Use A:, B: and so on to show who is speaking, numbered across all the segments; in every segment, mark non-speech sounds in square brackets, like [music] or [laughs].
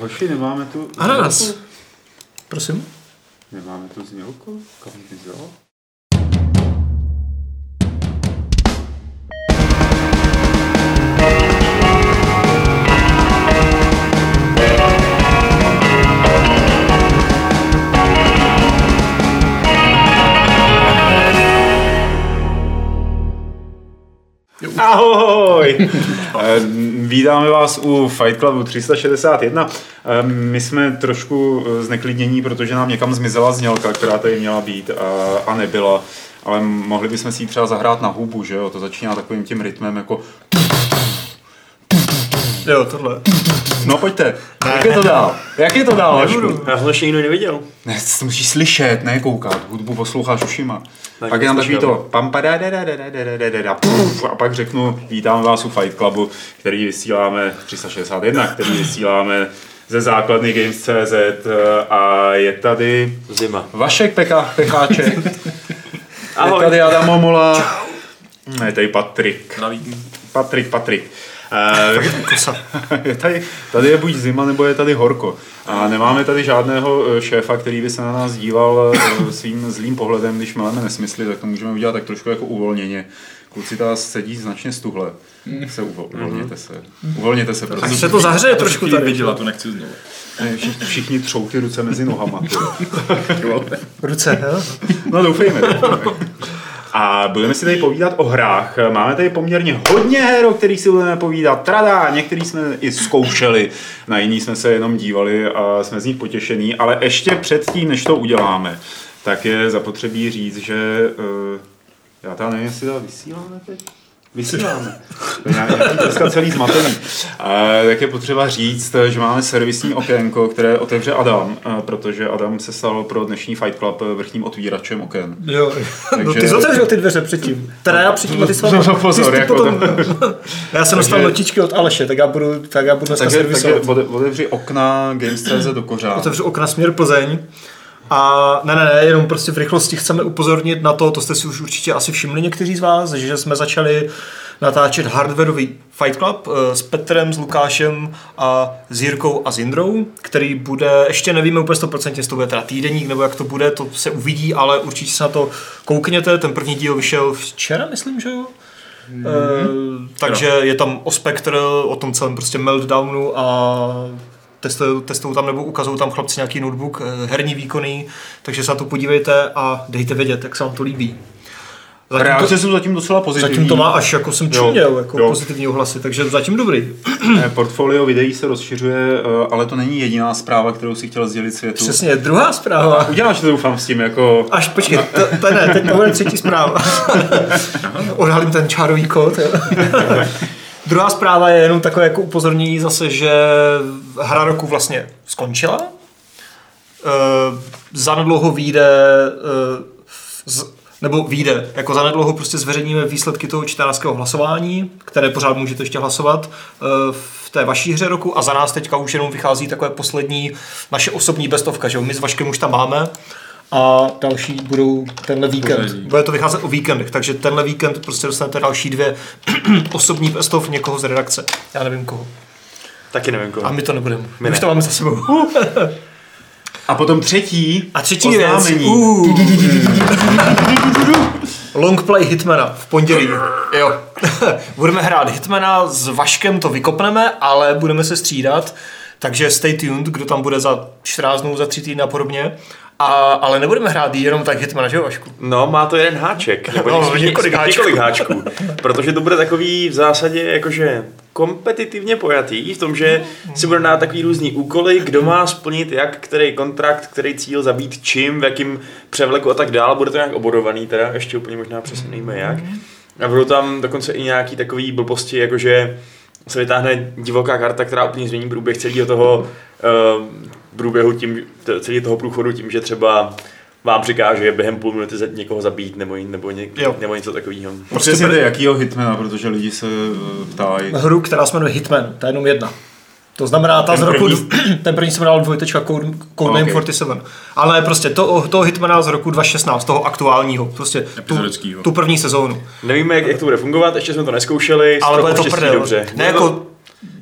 A: Hoši, nemáme tu...
B: Ananas. Prosím?
A: Nemáme tu znělku? Kam ty vzal? Ahoj! Eh, Vítáme vás u Fight Clubu 361. Eh, My jsme trošku eh, zneklidnění, protože nám někam zmizela znělka, která tady měla být a nebyla. Ale mohli bychom si ji třeba zahrát na hubu, že jo? To začíná takovým tím rytmem jako...
B: Jo, tohle.
A: No pojďte. Ne. Jak je to dál? Jak je to dál?
C: Já jsem ještě jinou neviděl.
A: Ne, to musíš slyšet, ne koukat. Hudbu posloucháš ušima.
C: Ne,
A: pak je tam takový to pam a pak řeknu vítám vás u Fight Clubu, který vysíláme 361, který vysíláme ze základny Games.cz eh, a je tady
C: Zima.
A: Vašek Peka, Pecháček.
C: Ahoj.
A: Je tady Adam Momola. Je tady Patrik.
D: Patrik,
A: Patrik. Patrik. Eh,
B: Kosa. [laughs]
A: je tady, tady je buď zima, nebo je tady horko. A nemáme tady žádného eh, šéfa, který by se na nás díval eh, svým zlým pohledem, když máme nesmysly, tak to můžeme udělat tak trošku jako uvolněně. Kluci ta sedí značně stuhle. Se uvol, uvolněte se. Uvolněte se,
B: Až
A: protože
B: se to zahřeje trošku tady.
D: viděla, to nechci znovu.
A: všichni, všichni třou ty ruce mezi nohama. ty. [laughs]
B: Ruce, jo?
A: No doufejme. doufejme. A budeme si tady povídat o hrách. Máme tady poměrně hodně her, o kterých si budeme povídat. Trada, některý jsme i zkoušeli, na jiný jsme se jenom dívali a jsme z nich potěšení. Ale ještě předtím, než to uděláme, tak je zapotřebí říct, že uh, já tam nevím, jestli to vysíláme teď. Vysíláme. To je nějaký dneska celý zmatený. A, tak je potřeba říct, že máme servisní okénko, které otevře Adam, protože Adam se stal pro dnešní Fight Club vrchním otvíračem oken.
B: Jo. No
A: Takže-
B: ty jsi otevřel ty dveře předtím. Teda já předtím a ty jsi
A: No, pozor,
B: ty
A: jako
B: potom... [laughs] Já jsem dostal
A: Takže-
B: notičky od Aleše, tak já budu, tak já budu dneska
A: Takže, takže
B: servisovat.
A: ode- otevři okna Games.cz do kořán.
B: Otevřu okna směr Plzeň. A ne, ne, ne, jenom prostě v rychlosti chceme upozornit na to, to jste si už určitě asi všimli někteří z vás, že jsme začali natáčet hardwareový Fight Club eh, s Petrem, s Lukášem a s Jirkou a s Jindrou, který bude, ještě nevíme úplně 100%, jestli to bude teda týdeník nebo jak to bude, to se uvidí, ale určitě se na to koukněte, ten první díl vyšel včera, myslím, že jo? Mm-hmm. takže je tam o Spectre, o tom celém prostě meltdownu a testují, testují tam nebo ukazují tam chlapci nějaký notebook, eh, herní výkony, takže se na to podívejte a dejte vědět, jak se vám to líbí. Zatím
A: Reakce
B: to,
A: jsou zatím docela pozitivní.
B: zatím to má až jako jsem čuměl, jako
A: jo.
B: pozitivní ohlasy, takže zatím dobrý. [clears throat]
A: Eh, Portfolio videí se rozšiřuje, eh, ale to není jediná zpráva, kterou si chtěl sdělit světu.
B: Přesně, druhá zpráva.
A: Uděláš to doufám s tím, jako...
B: Až počkej, to, to ne, teď to bude třetí zpráva. [laughs] Odhalím ten čárový kód. [laughs] Druhá zpráva je jenom takové jako upozornění zase, že hra roku vlastně skončila. Uh, zanedlouho vyjde, uh, z, nebo vyjde, jako zanedlouho prostě zveřejníme výsledky toho čtenářského hlasování, které pořád můžete ještě hlasovat uh, v té vaší hře roku. A za nás teďka už jenom vychází takové poslední naše osobní bestovka, že my s Vaškem už tam máme a další budou tenhle víkend.
D: Pořadí.
B: Bude to vycházet o víkendech, takže tenhle víkend prostě dostanete další dvě [clears throat] osobní bestov někoho z redakce. Já nevím koho.
C: Taky nevím koho.
B: A my to nebudeme. My,
C: My
B: už
C: ne.
B: to máme za sebou.
A: A potom třetí
B: A třetí věc.
A: oznámení.
B: Uh. [laughs] Long play Hitmana v pondělí. Jo. [laughs] budeme hrát Hitmana, s Vaškem to vykopneme, ale budeme se střídat. Takže stay tuned, kdo tam bude za 14 dnů, za 3 týdny a podobně. A, ale nebudeme hrát jenom tak Hitmana, že Vašku?
C: No, má to jeden háček. [laughs] Nebo
B: No, několik háčků.
C: několik háčků. Protože to bude takový v zásadě jakože kompetitivně pojatý v tom, že si bude dát takový různý úkoly, kdo má splnit jak, který kontrakt, který cíl zabít čím, v jakým převleku a tak dál. Bude to nějak obodovaný, teda ještě úplně možná přesně nevíme jak. A budou tam dokonce i nějaký takový blbosti, jakože se vytáhne divoká karta, která úplně změní průběh celého toho uh, průběhu tím, celý toho průchodu tím, že třeba vám říká, že během půl minuty za- někoho zabít nebo, nebo, ně,
B: Jo.
C: nebo něco takového.
A: Přesně to jakýho hitmana, protože lidi se eh, ptají.
B: Hru, která se jmenuje Hitman, ta je jenom jedna. To znamená, ta
A: Ten
B: z roku,
A: první? [clears throat]
B: ten první se jmenoval dvojtečka Code, Codename
A: Ok.
B: 47. Ale prostě to, toho Hitmana z roku 2016, toho aktuálního, prostě tu, tu první sezónu.
C: Nevíme, jak, jak to bude fungovat, ještě jsme to neskoušeli,
B: Ale bude to prdel.
C: dobře.
B: Ne
C: to-
B: jako,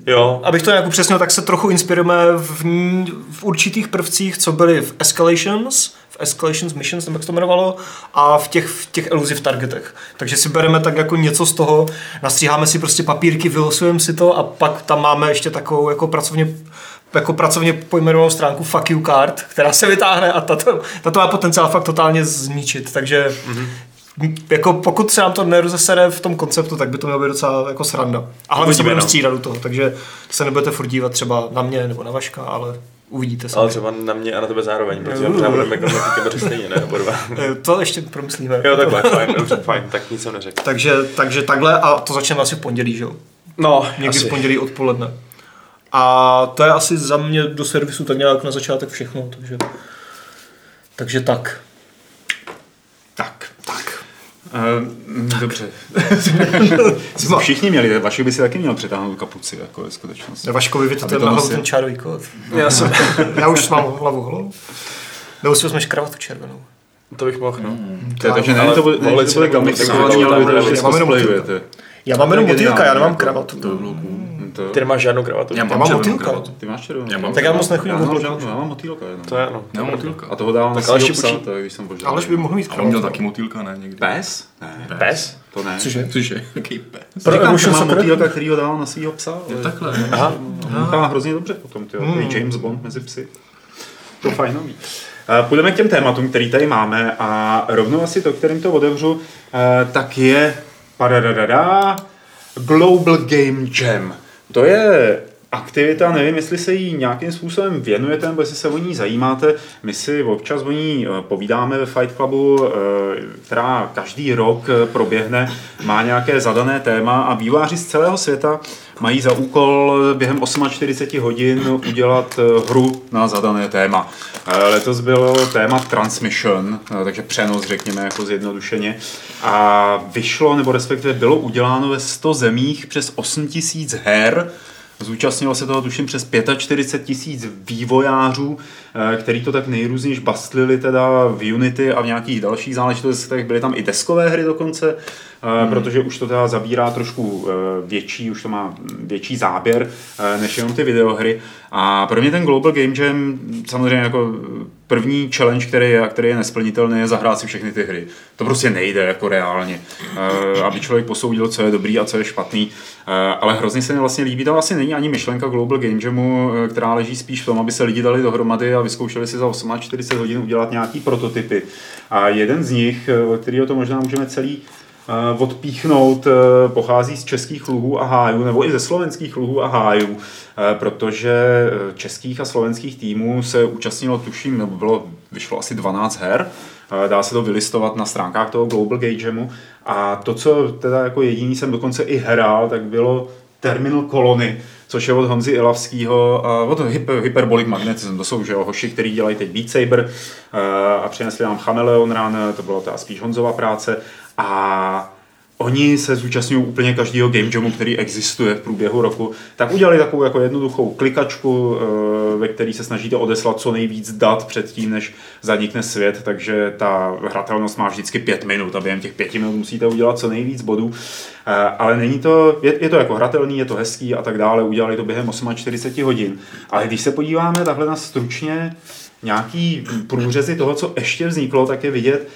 C: Jo.
B: Abych to nějak upřesnil, tak se trochu inspirujeme v, v určitých prvcích, co byly v Escalations, v Escalations Missions, nebo jak se to jmenovalo, a v těch, v těch elusive targetech. Takže si bereme tak jako něco z toho, nastříháme si prostě papírky, vylosujeme si to a pak tam máme ještě takovou jako pracovně jako pracovně pojmenovanou stránku fuck you card, která se vytáhne a tato, tato má potenciál fakt totálně zničit, takže mm-hmm. Jako pokud se nám to nerozesere v tom konceptu, tak by to mělo být docela jako sranda. A hlavně se budeme
C: no.
B: střídat u toho, takže se nebudete furt dívat třeba na mě nebo na Vaška, ale uvidíte se.
C: Ale třeba na mě a na tebe zároveň, protože možná budeme jako na té kameře stejně, ne? Oba dva. [laughs]
B: To ještě promyslíme.
C: Jo, takhle, fajn, dobře, fajn, tak nic jsem neřekl.
B: Takže, takže takhle a to začneme asi v pondělí, že jo?
C: No,
B: Někdy
C: asi.
B: v pondělí odpoledne. A to je asi za mě do servisu tak nějak na začátek všechno, takže, takže tak.
A: Tak, tak. Uh, dobře. Jsme všichni měli, Vašek by si taky měl přetáhnout kapuci, jako ve skutečnosti.
B: Vaškovi vytete
A: to
B: na hlavu
A: nosil.
B: ten čárový kód.
C: Já jsem,
B: Já už mám hlavu holou. Neusil jsme kravatu červenou.
C: to bych mohl, no.
A: To je, takže ne,
C: ale
A: to bude, to
C: si
A: bude
C: jako
A: vy to
B: máme jenom
A: cosplayujete.
B: Já mám jenom
A: To je
B: motýlka, já nemám kravatu.
D: To by bylo cool.
A: To,
C: Ty nemáš žádnou kravatu?
D: Já
B: Já
D: mám,
B: mám motýlka.
D: kravatu.
A: ty máš červenou.
D: Já mám
B: Tak já moc nechodím
A: Já
B: do
A: žádnou, já mám motýlka jenom.
C: To je ano.
D: Já mám motýlka.
A: A toho dávám na
C: Tak Aleš
A: psa, to když jsem požádal.
B: Aleš by mohl mít
D: on měl
B: kravatu.
D: taky motýlka, ne? Někdy.
A: Pes? Ne,
C: Pes?
A: to ne.
B: Cože?
D: Cože? [laughs] Jaký pes?
B: Pro
A: Říkám, že mám motýlka, který ho dával na svýho psa. ale-
D: Takhle.
C: Aha.
A: Vypadá hrozně dobře potom, tyjo. Hmm. James Bond mezi psy. To fajnový. Eh, Půjdeme k těm tématům, který tady máme a rovnou asi to, kterým to otevřu, eh, tak je Global Game Jam. To je aktivita, nevím, jestli se jí nějakým způsobem věnujete, nebo jestli se o ní zajímáte. My si občas o ní eh, povídáme ve Fight Clubu, eh, která každý rok eh, proběhne, má nějaké zadané téma a výváři z celého světa mají za úkol během 48 hodin udělat hru na zadané téma. Letos bylo téma Transmission, takže přenos, řekněme, jako zjednodušeně. A vyšlo, nebo respektive bylo uděláno ve 100 zemích přes 8 tisíc her, Zúčastnilo se toho tuším přes 45 tisíc vývojářů, který to tak nejrůzněji bastlili teda v Unity a v nějakých dalších záležitostech. Byly tam i deskové hry dokonce, hmm. protože už to teda zabírá trošku eh, větší, už to má větší záběr eh, než jenom ty videohry. A pro mě ten Global Game Jam samozřejmě jako první challenge, který je, který je nesplnitelný, je zahrát si všechny ty hry. To prostě nejde jako reálně, Eh, aby člověk posoudil, co je dobrý a co je špatný. Eh, Ale hrozně se mi vlastně líbí, to vlastně není ani myšlenka Global Game Jamu, eh, která leží spíš v tom, aby se lidi dali dohromady a vyzkoušeli si za 48 hodin udělat nějaký prototypy. A jeden z nich, eh, kterého to možná můžeme celý eh, odpíchnout, eh, pochází z českých luhů a hájů, nebo i ze slovenských luhů a hájů, protože českých a slovenských týmů se účastnilo, tuším, nebo bylo, vyšlo asi 12 her, dá se to vylistovat na stránkách toho Global Game Jamu a to, co teda jako jediný jsem dokonce i hrál, tak bylo Terminal Colony, což je od Honzy Ilavského a od Hyper, Hyperbolic Magnetism. To jsou že jo, hoši, kteří dělají teď Beat Saber eh, a přinesli nám Chameleon Run, to byla ta spíš Honzova práce a Oni se zúčastňují úplně každého game jamu, který existuje v průběhu roku, tak udělali takovou jako jednoduchou klikačku, eh, ve které se snažíte odeslat co nejvíc dat předtím, než zanikne svět, takže ta hratelnost má vždycky pět minut a během těch pěti minut musíte udělat co nejvíc bodů. Eh, Ale není to, je, je to jako hratelný, je to hezký a tak dále, udělali to během 48 hodin. Ale když se podíváme takhle na stručně nějaký průřezy toho, co ještě vzniklo, tak je vidět,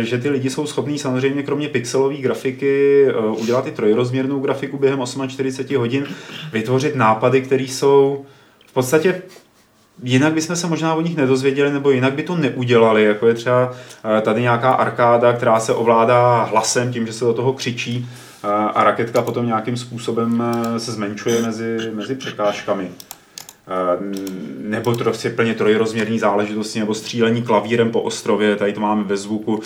A: že ty lidi jsou schopní samozřejmě kromě pixelové grafiky eh, udělat i trojrozměrnou grafiku během 48 hodin, vytvořit nápady, které jsou v podstatě jinak bychom se možná o nich nedozvěděli, nebo jinak by to neudělali, jako je třeba eh, tady nějaká arkáda, která se ovládá hlasem tím, že se do toho křičí eh, a raketka potom nějakým způsobem eh, se zmenšuje mezi, mezi překážkami. Eh, nebo to plně trojrozměrný záležitosti, nebo střílení klavírem po ostrově, tady to máme bez zvuku,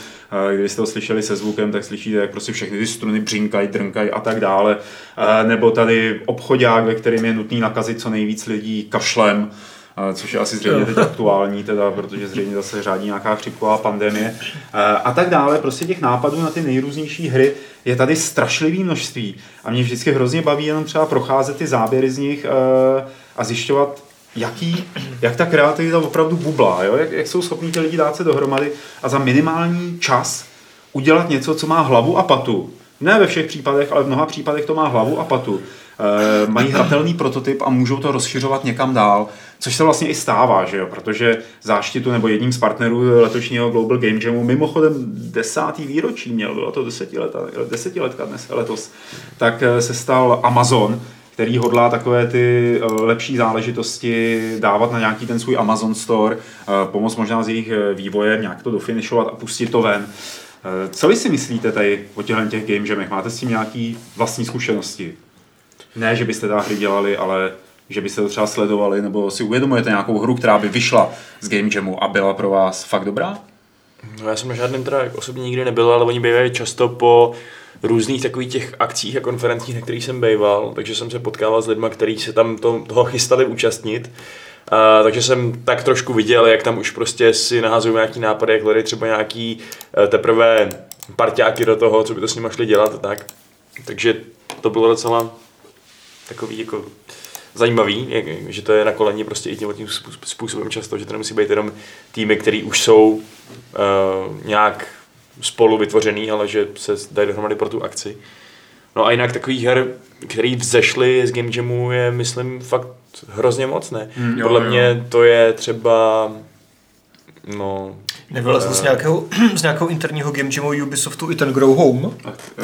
A: Eh, kdybyste to slyšeli se zvukem, tak slyšíte, jak prostě všechny ty struny břinkají, drnkají a tak dále. Eh, Nebo tady obchodák, ve kterém je nutný nakazit co nejvíc lidí kašlem, což je asi zřejmě teď aktuální, teda, protože zřejmě zase řádí nějaká chřipková pandemie a tak dále. Prostě těch nápadů na ty nejrůznější hry je tady strašlivý množství a mě vždycky hrozně baví jenom třeba procházet ty záběry z nich a zjišťovat, jaký, jak ta kreativita opravdu bublá, jo? Jak, jak jsou schopní ty lidi dát se dohromady a za minimální čas udělat něco, co má hlavu a patu. Ne ve všech případech, ale v mnoha případech to má hlavu a patu. Eh, mají hratelný prototyp a můžou to rozšiřovat někam dál, což se vlastně i stává, že jo, protože záštitu nebo jedním z partnerů letošního Global Game Jamu, mimochodem desátý výročí měl, bylo to desetiletá, desetiletka dnes letos, tak eh, se stal Amazon, který hodlá takové ty eh, lepší záležitosti dávat na nějaký ten svůj Amazon Store, pomoct možná s jejich vývojem, nějak to dofinišovat a pustit to ven. Co vy si myslíte tady o těch game jamech? Máte s tím nějaký vlastní zkušenosti? Ne, že byste hry dělali, ale že byste to třeba sledovali, nebo si uvědomujete nějakou hru, která by vyšla z game jamu a byla pro vás fakt dobrá?
C: No já jsem na žádném teda osobně nikdy nebyl, ale oni bývají často po různých takových těch akcích a konferencích, na kterých jsem býval, takže jsem se potkával s lidmi, kteří se tam to, toho chystali účastnit. Uh, takže jsem tak trošku viděl, jak tam už prostě si nahazují nějaký nápady, jak hledají třeba nějaký uh, teprve parťáky do toho, co by to s nimi šli dělat tak. Takže to bylo docela takový jako zajímavý, že to je na koleni prostě i tím, tím způsobem často, že to nemusí být jenom týmy, které už jsou uh, nějak spolu vytvořený, ale že se dají dohromady pro tu akci. No a jinak takových her, který vzešly z Game Jamu je, myslím, fakt hrozně moc, ne? Mm, jo, Podle jo. mě to je třeba No,
B: Nevylezl z, eh, nějakého, [clears throat] z nějakého interního Game Jamu Ubisoftu i ten Grow Home?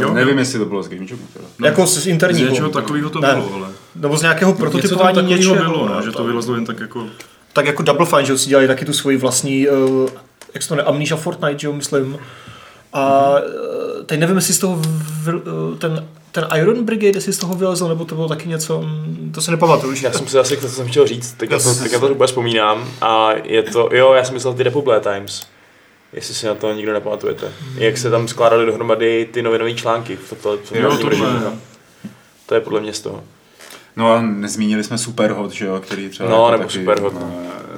A: jo, nevím, jestli to bylo z Game Jamu.
B: No, jako z interního.
D: Z něčeho takového to ne. bylo, ale...
B: Nebo z nějakého prototypování něčeho.
D: bylo, no, že to vylezlo jen tak jako...
B: Tak jako Double Fine, že si dělali taky tu svoji vlastní, uh, jak se to ne, Amnesia Fortnite, že jo, myslím. A mm-hmm. teď nevím, jestli z toho vyl, ten, ten Iron Brigade, jestli z toho vylezl, nebo to bylo taky něco, mm, to se nepamatuju.
C: Já jsem si zase, co jsem chtěl říct, tak já, to, tak to vůbec vzpomínám. A je to, jo, já jsem myslel ty Republic Times. Jestli si na to nikdo nepamatujete. Mm. Jak se tam skládaly dohromady ty novinové články. To, to, to, jo, to, to je podle mě z toho.
A: No a nezmínili jsme Superhot, že jo, který třeba
C: no, nebo taky, Superhot, no.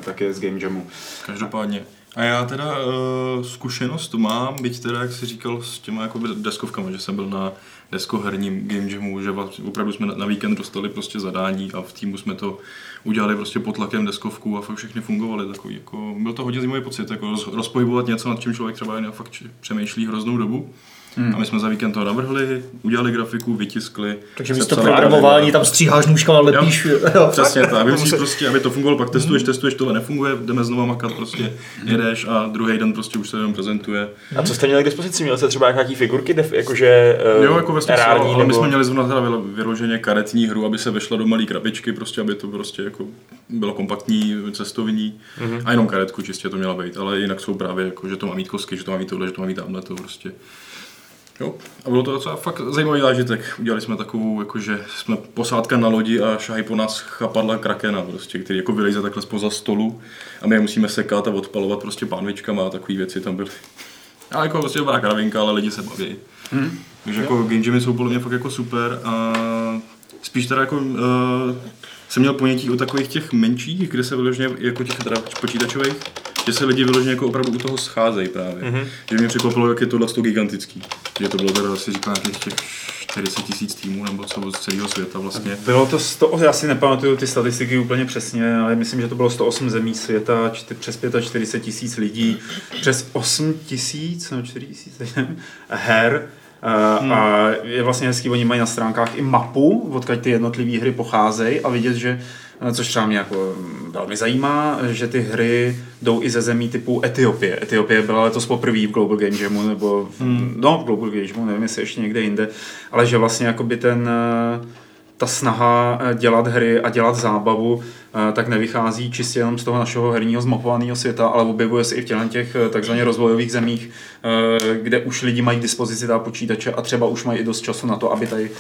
A: taky je z Game Jamu.
D: Každopádně. A já teda uh, zkušenost mám, byť teda, jak jsi říkal, s těma jako deskovkama, že jsem byl na deskoherním game jamu, že opravdu jsme na víkend dostali prostě zadání a v týmu jsme to udělali prostě pod tlakem deskovku a fakt všechny fungovaly. Takový, jako, byl to hodně zajímavý pocit, jako roz, rozpohybovat něco, nad čím člověk třeba fakt přemýšlí hroznou dobu. Hmm. A my jsme za víkend to navrhli, udělali grafiku, vytiskli.
B: Takže místo programování tam stříháš nůžkama, lepíš. Jo,
D: jo. [laughs] Přesně tak, aby, prostě, aby to fungovalo, pak testuješ, testuješ, tohle nefunguje, jdeme znova makat, prostě jedeš a druhý den prostě už se jenom prezentuje.
C: A co jste měli k dispozici? Měli jste třeba nějaký figurky, def, jakože uh,
D: Jo, jako smyslu, ale nebo... my jsme měli zrovna vyloženě karetní hru, aby se vešla do malé krabičky, prostě, aby to prostě jako bylo kompaktní, cestovní mm-hmm. a jenom karetku čistě to měla být, ale jinak jsou právě jako, že to má mít kosky, že to má mít tohle, že to má mít tamhle, to prostě. Jo, a bylo to docela fakt zajímavý zážitek. Udělali jsme takovou, jakože jsme posádka na lodi a šahají po nás chapadla krakena, prostě, který jako vylejze takhle spoza stolu a my je musíme sekat a odpalovat prostě pánvičkama a takové věci tam byly. A jako prostě dobrá kravinka, ale lidi se baví. Hmm. Takže jako jamy jsou podle mě fakt jako super a spíš teda jako uh, jsem měl ponětí o takových těch menších, kde se vyloženě jako těch teda počítačových, že se lidi vyloženě jako opravdu u toho scházejí právě. Mm-hmm. Že mě překvapilo, jak je tohle to gigantický. Že to bylo teda asi říká nějakých těch 40 tisíc týmů nebo co z celého světa vlastně.
A: Bylo to 100, já si nepamatuju ty statistiky úplně přesně, ale myslím, že to bylo 108 zemí světa, čty, přes 45 tisíc lidí, přes 8 tisíc, no 4 tisíc [laughs] her, Hmm. A je vlastně hezký, oni mají na stránkách i mapu, odkud ty jednotlivé hry pocházejí a vidět, že což třeba mě jako velmi zajímá, že ty hry jdou i ze zemí typu Etiopie. Etiopie byla letos poprvé v Global Game Jamu, nebo v, hmm. no, v Global Game Jamu, nevím, jestli ještě někde jinde, ale že vlastně jakoby ten ta snaha eh, dělat hry a dělat zábavu, eh, tak nevychází čistě jenom z toho našeho herního zmapovaného světa, ale objevuje se i v těchto těch eh, takzvaně rozvojových zemích, kde už lidi mají k dispozici ta počítače a třeba už mají i dost času na to, aby tady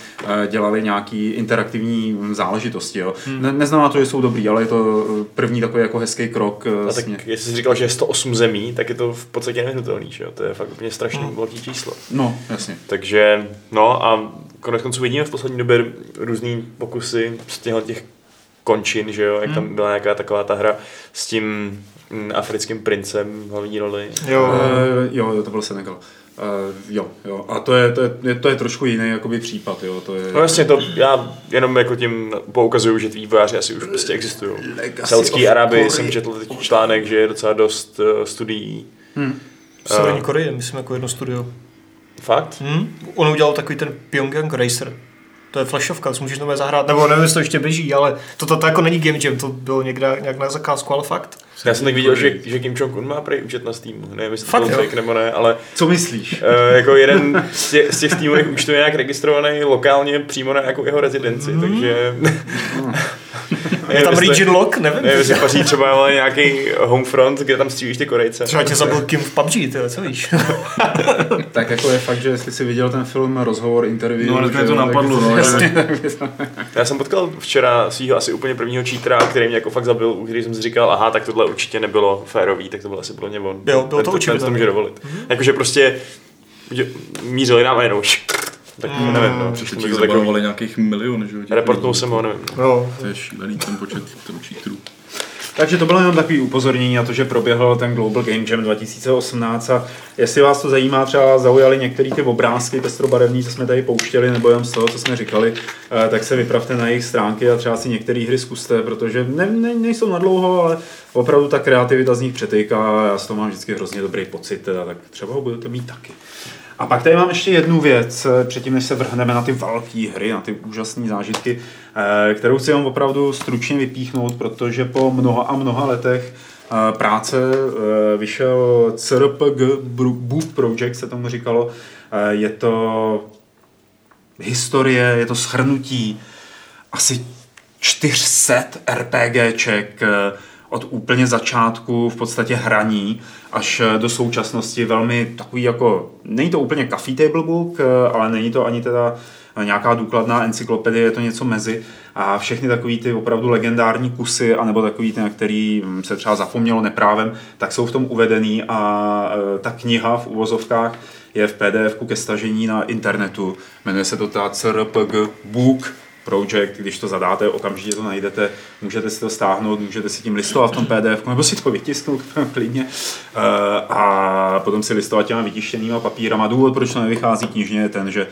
A: dělali nějaký interaktivní záležitosti. Jo. Hmm. Ne, neznamená to, že jsou dobrý, ale je to první takový jako hezký krok.
C: A tak, jestli jsi říkal, že je 108 zemí, tak je to v podstatě nevyhnutelný, že jo? To je fakt úplně strašně hmm. velký číslo.
A: No, jasně.
C: Takže, no a konec konců vidíme v poslední době různý pokusy z těchto těch končin, že jo, jak tam hmm. byla nějaká taková ta hra s tím mm, africkým princem v hlavní roli.
A: Jo, uh, jo, to byl Senegal. Uh, jo, jo. A to je, to je, to je trošku jiný jakoby případ, jo. To je...
C: No jasně, to já jenom jako tím poukazuju, že ty vývojáři asi už prostě existují. V Saudské Arabii jsem četl teď článek, že je docela dost uh, studií.
B: Hmm. V Severní Koreji, myslím, jako jedno studio.
C: Fakt?
B: Hmm? On udělal takový ten Pyongyang Racer. To je flashovka, to můžeš nové zahrát, nebo nevím, jestli to ještě běží, ale to, to, to jako není Game Jam, to bylo někde, nějak na zakázku, ale fakt.
C: Já jsem tak viděl, že, že Kim Jong-un má prej účet na Steamu. Nevím, jestli
B: Fakt
C: to fake nebo ne, ale
A: Co myslíš?
C: uh, jako jeden z těch, z těch Steamových účtů je nějak registrovaný lokálně přímo na jako jeho rezidenci,
B: Mhm.
C: takže... [laughs]
B: Je tam region lock, nevím.
C: Nevím, jestli paří třeba ale nějaký homefront, kde tam střílíš ty Korejce.
B: Třeba tě zabil Kim v PUBG, ty, co víš? [laughs]
A: Tak jako je fakt, že jestli jsi viděl ten film Rozhovor, interview...
D: No, mě to napadlo, no, [laughs]
A: Jasně. [laughs]
C: Já jsem potkal včera svého asi úplně prvního cheatera, který mě jako fakt zabil, u který jsem si říkal, aha, tak tohle určitě nebylo férový, tak to byl asi pro ně on.
B: Jo, bylo to
C: Ten- to může dovolit. Jakože prostě mířili nám a jenom tak nevím, no, přišlo mi to takový.
D: nějakých milion, že jo?
C: Reportnul jsem ho, nevím.
B: No,
D: To je šílený ten počet ten cheaterů.
A: Takže to bylo jenom takový upozornění na to, že proběhl ten Global Game Jam 2018 a jestli vás to zajímá, třeba zaujaly některé ty obrázky pestrobarevní, co jsme tady pouštěli, nebo jenom z toho, co jsme říkali, eh, tak se vypravte na jejich stránky a třeba si některé hry zkuste, protože ne, ne, nejsou na dlouho, ale opravdu ta kreativita z nich přetejká a já z toho mám vždycky hrozně dobrý pocit, teda, tak třeba ho budete mít taky. A pak tady mám ještě jednu věc, eh, předtím než se vrhneme na ty velké hry, na ty úžasné zážitky, eh, kterou chci vám opravdu stručně vypíchnout, protože po mnoha a mnoha letech eh, práce vyšel CRPG Book Project, se tomu říkalo. Je to historie, je to shrnutí asi 400 RPGček od úplně začátku v podstatě hraní až eh, do současnosti velmi takový jako, není to úplně coffee table book, eh, ale není to ani teda nějaká důkladná encyklopedie, je to něco mezi a všechny takový ty opravdu legendární kusy, anebo takový ty, na který hm, se třeba zapomnělo neprávem, tak jsou v tom uvedený a eh, ta kniha v uvozovkách je v pdf ke stažení na internetu. Jmenuje se to ta CRPG Book Project, když to zadáte, okamžitě to najdete, můžete si to stáhnout, můžete si tím listovat v tom PDF, nebo si to vytisknout [laughs] klidně Eh, a potom si listovat těma vytištěnýma papírama. Důvod, proč to nevychází knižně, je ten, že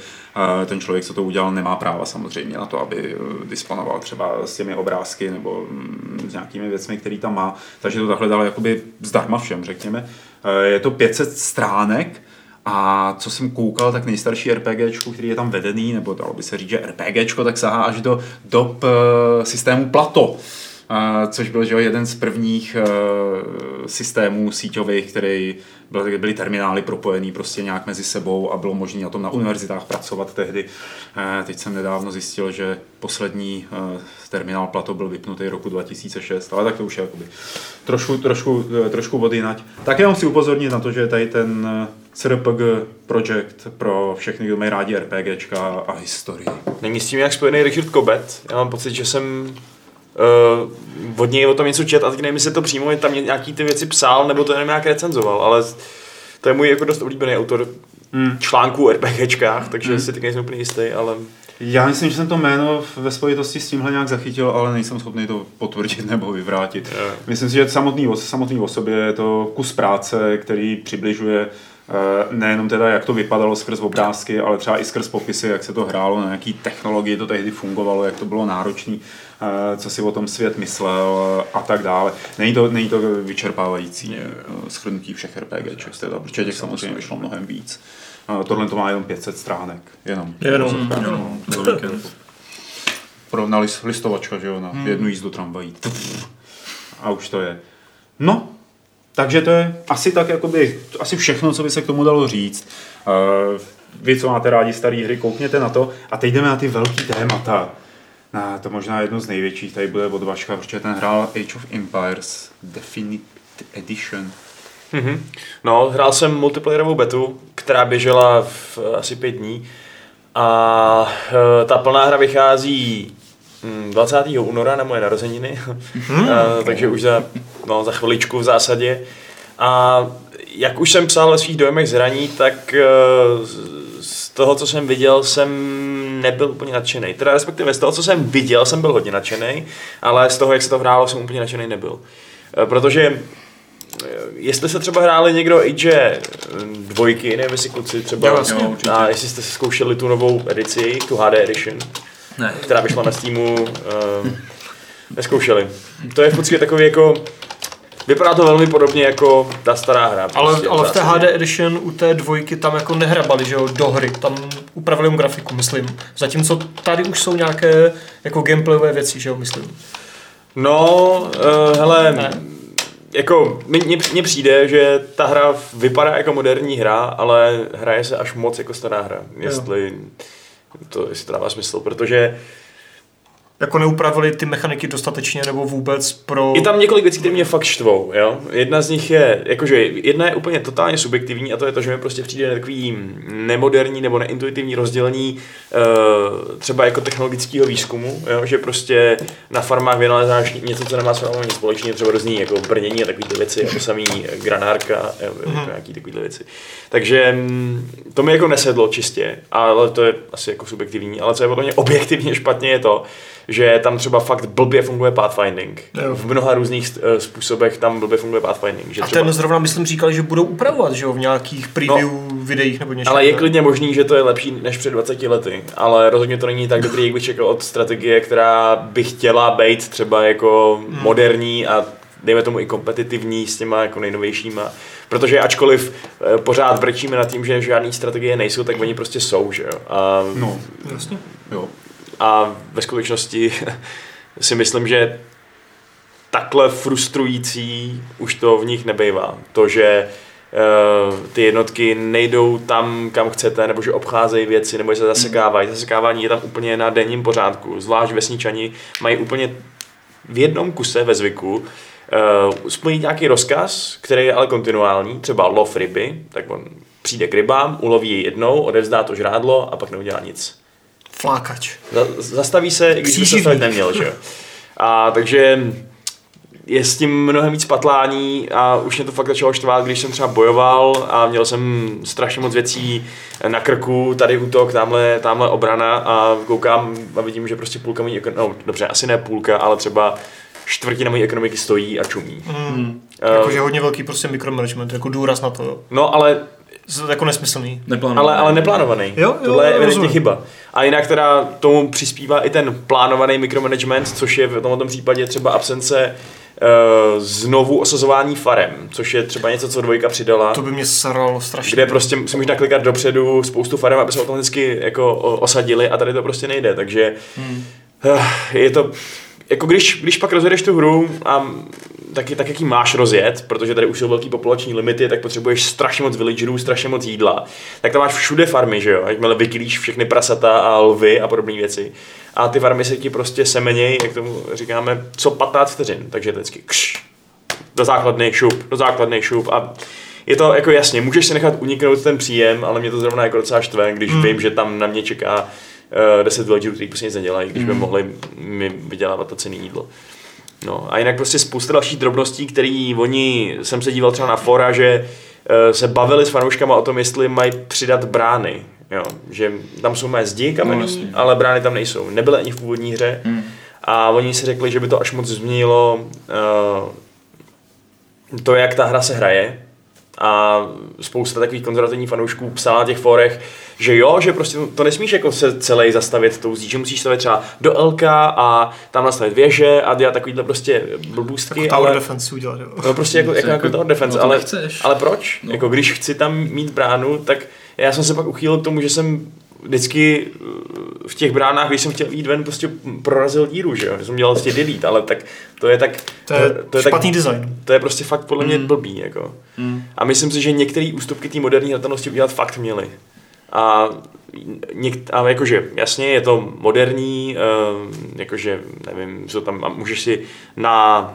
A: eh, ten člověk, co to udělal, nemá práva samozřejmě na to, aby eh, disponoval třeba s těmi obrázky nebo mm, s nějakými věcmi, které tam má. Takže to takhle dal jakoby zdarma všem, řekněme. Je to 500 stránek, a co jsem koukal, tak nejstarší RPGčko, který je tam vedený, nebo dalo by se říct, že RPGčko, tak sahá až do dob eh, systému Plato. Uh, což byl že jo, jeden z prvních uh, systémů síťových, který byl, byly terminály propojený prostě nějak mezi sebou a bylo možné na tom na univerzitách pracovat tehdy. Uh, teď jsem nedávno zjistil, že poslední terminál Plato byl vypnutý roku 2006, ale tak to už je jakoby trošku, trošku, trošku vody nať. Tak jenom chci upozornit na to, že tady ten CRPG projekt pro všechny, kdo mají rádi RPGčka a historii.
C: Není s tím nějak spojený Richard Kobet. Já mám pocit, že jsem uh, od něj o tom něco čet a teď nevím, jestli to přímo je tam nějaký ty věci psal, nebo to jenom nějak recenzoval, ale to je můj jako dost oblíbený autor
A: Hmm.
C: článků o RPGčkách, takže hmm. si teď nejsem úplně jistý, ale
A: Já myslím, že jsem to jméno ve spojitosti s tímhle nějak zachytil, ale nejsem schopný to potvrdit nebo vyvrátit.
C: Jo.
A: Myslím si, že samotný, o- samotný o sobě je to kus práce, který přibližuje nejenom teda, jak to vypadalo skrz obrázky, ale třeba i skrz popisy, jak se to hrálo, na jaký technologii to tehdy fungovalo, jak to bylo náročné, eh, co si o tom svět myslel eh, a tak dále. Není to, není to vyčerpávající eh, shrnutí všech RPGček, teda, protože těch samozřejmě vyšlo mnohem víc. Eh, Tohle to má jenom 500 stránek, jenom.
B: jenom.
D: Víkend.
A: Porovnali list, listovačka, že jo, na jednu jízdu tramvají. A už to je. No, takže to je asi tak, jakoby, asi všechno, co by se k tomu dalo říct. Uh, vy, co máte rádi staré hry, koukněte na to. A teď jdeme na ty velký témata. Na to možná jedno z největších, tady bude od Vaška, protože ten hrál Age of Empires Definite Edition.
C: Mhm. No, hrál jsem multiplayerovou betu, která běžela v eh, asi pět dní a eh, ta plná hra vychází 20. února na moje narozeniny, [laughs] Eh, takže už za, no, za chviličku v zásadě. A jak už jsem psal ve svých dojmech z hraní, tak eh, z- toho, co jsem viděl, jsem nebyl úplně nadšený. Teda respektive z toho, co jsem viděl, jsem byl hodně nadšený, ale z toho, jak se to hrálo, jsem úplně nadšený nebyl. Eh, Protože Jestli se třeba hráli někdo Age eh, dvojky, nevím jestli kluci třeba,
B: Jo,
D: určitě.
C: a jestli jste si zkoušeli tu novou edici, tu HD Edition,
D: Ne.
C: která vyšla na Steamu, uh, neskoušeli. To je v podstatě takový jako vypadá to velmi podobně jako ta stará hra.
B: Ale,
C: prostě,
B: ale v té. HD Edition u té dvojky tam jako nehrabali, že jo, do hry, tam upravili jenom grafiku, myslím. Zatímco tady už jsou nějaké jako gameplayové věci, že jo, myslím.
C: No, uh, hele,
B: Ne.
C: jako mně- mně přijde, že ta hra vypadá jako moderní hra, ale hraje se až moc jako stará hra. Jestli to, jestli to dává smysl, protože
B: Jako neupravili ty mechaniky dostatečně nebo vůbec pro...
C: Je tam několik věcí, které mě fakt štvou, jo. Jedna z nich je, jakože jedna je úplně totálně subjektivní a to je to, že mi prostě přijde takový nemoderní nebo neintuitivní rozdělení uh, třeba jako technologického výzkumu, jo? že prostě na farmách vynalezáš něco, co nemá s farmou nic společného, třeba různý jako brnění a takovýhle věci, jako samý granárka, jo, jako nějaký takovýhle věci. Takže mm, to mi jako nesedlo čistě, ale to je asi jako subjektivní, ale co je podle mě objektivně špatně je to, že tam třeba fakt blbě funguje pathfinding.
B: Jo.
C: V mnoha různých eh, způsobech tam blbě funguje pathfinding. Že
B: A
C: třeba...
B: ten zrovna, myslím, říkali, že budou upravovat, že jo, v nějakých preview no, videích nebo něčem.
C: Ale je klidně možný, že to je lepší než před 20 lety, ale rozhodně to není tak dobrý, jak bych čekal od strategie, která by chtěla být třeba jako
B: Hmm.
C: moderní a dejme tomu i kompetitivní s těma jako nejnovějšíma. Protože ačkoliv eh, pořád brečíme nad tím, že žádné strategie nejsou, tak oni prostě jsou, že jo. A,
A: No,
B: Jasně.
A: jo.
C: A ve skutečnosti [laughs] si myslím, že takhle frustrující už to v nich nebejvá. To, že eh, ty jednotky nejdou tam, kam chcete, nebo že obcházejí věci, nebo že se zasekávají. Zasekávání je tam úplně na denním pořádku. Zvlášť vesničani mají úplně v jednom kuse ve zvyku uh, splnit nějaký rozkaz, který je ale kontinuální, třeba lov ryby, tak on přijde k rybám, uloví ji jednou, odevzdá to žrádlo a pak neudělá nic.
B: Flákač.
C: Za- Zastaví se, i když by se
B: Příživník.
C: stavit neměl, že jo. A takže je s tím mnohem víc patlání a už mě to fakt začalo štvát, když jsem třeba bojoval a měl jsem strašně moc věcí na krku, tady útok, tamhle, tamhle obrana a koukám a vidím, že prostě půlka mojí ekonomiky, no dobře, asi ne půlka, ale třeba čtvrtina mojí ekonomiky stojí a čumí.
B: Mm.
C: Eh,
B: Jakože hodně velký prostě mikromanagement, jako důraz na to, jo.
C: No ale
B: Z- Jako nesmyslný.
D: Neplánovaný.
C: Ale, ale neplánovaný.
B: Jo, jo,
C: Tohle je
B: jo,
C: evidentně chyba. A jinak teda tomu přispívá i ten plánovaný mikromanagement, což je v tomto případě třeba absence uh, znovu osazování farem, což je třeba něco, co dvojka přidala.
B: To by mě saralo strašně.
C: kde prostě si můžeš naklikat dopředu spoustu farem, aby se automaticky jako osadili a tady to prostě nejde, takže
B: Hmm.
C: eh, je to, jako když, když pak rozjedeš tu hru a taky, tak jaký máš rozjet, protože tady už jsou velký populační limity, tak potřebuješ strašně moc villagerů, strašně moc jídla, tak tam máš všude farmy, že jo, jakmile vykylíš všechny prasata a lvy a podobné věci. A ty farmy se ti prostě semenějí, jak tomu říkáme, co 15 vteřin, takže vždycky kš, do základny šup, do základny šup a je to jako jasně, můžeš si nechat uniknout ten příjem, ale mě to zrovna jako docela štve, když hmm. vím, že tam na mě čeká uh, 10 villagerů, kteří prostě nic nedělají, když by mohli mi vydělávat to cený jídlo. No a jinak prostě spousta dalších drobností, který oni, jsem se díval třeba na fora, že uh, se bavili s fanouškama o tom, jestli mají přidat brány. Jo, že tam jsou mé zdi kamenný,
D: No,
C: ale brány tam nejsou. Nebyly ani v původní hře.
D: Hmm.
C: A oni si řekli, že by to až moc změnilo uh, to, jak ta hra se hraje. A spousta takových konzervativních fanoušků psala na těch forech, že jo, že prostě to nesmíš jako se celý zastavit tou zdí, že musíš stavit třeba do LK a tam nastavit věže a dělat takovýhle prostě blbůstky.
B: Jako tower
C: ale...
B: defense udělat, jo.
C: No prostě jako, jako, jako
D: Jako-
C: tower defense,
D: no to
C: ale,
D: nechceš.
C: ale proč? No.
D: No.
C: Jako když chci tam mít bránu, tak já jsem se pak uchýlil k tomu, že jsem vždycky uh, v těch bránách, když jsem chtěl jít ven, prostě prorazil díru, že jo? Jsem dělal prostě delete, ale tak to je tak...
B: To je,
C: to je
B: špatný
C: tak,
B: design.
C: to je prostě fakt podle mě
B: Mm.
C: blbý, jako.
D: Hmm.
C: A myslím si, že některé ústupky té moderní hratelnosti udělat fakt měli. A, něk, a jakože, jasně, je to moderní, uh, jakože, nevím, co tam, a můžeš si na,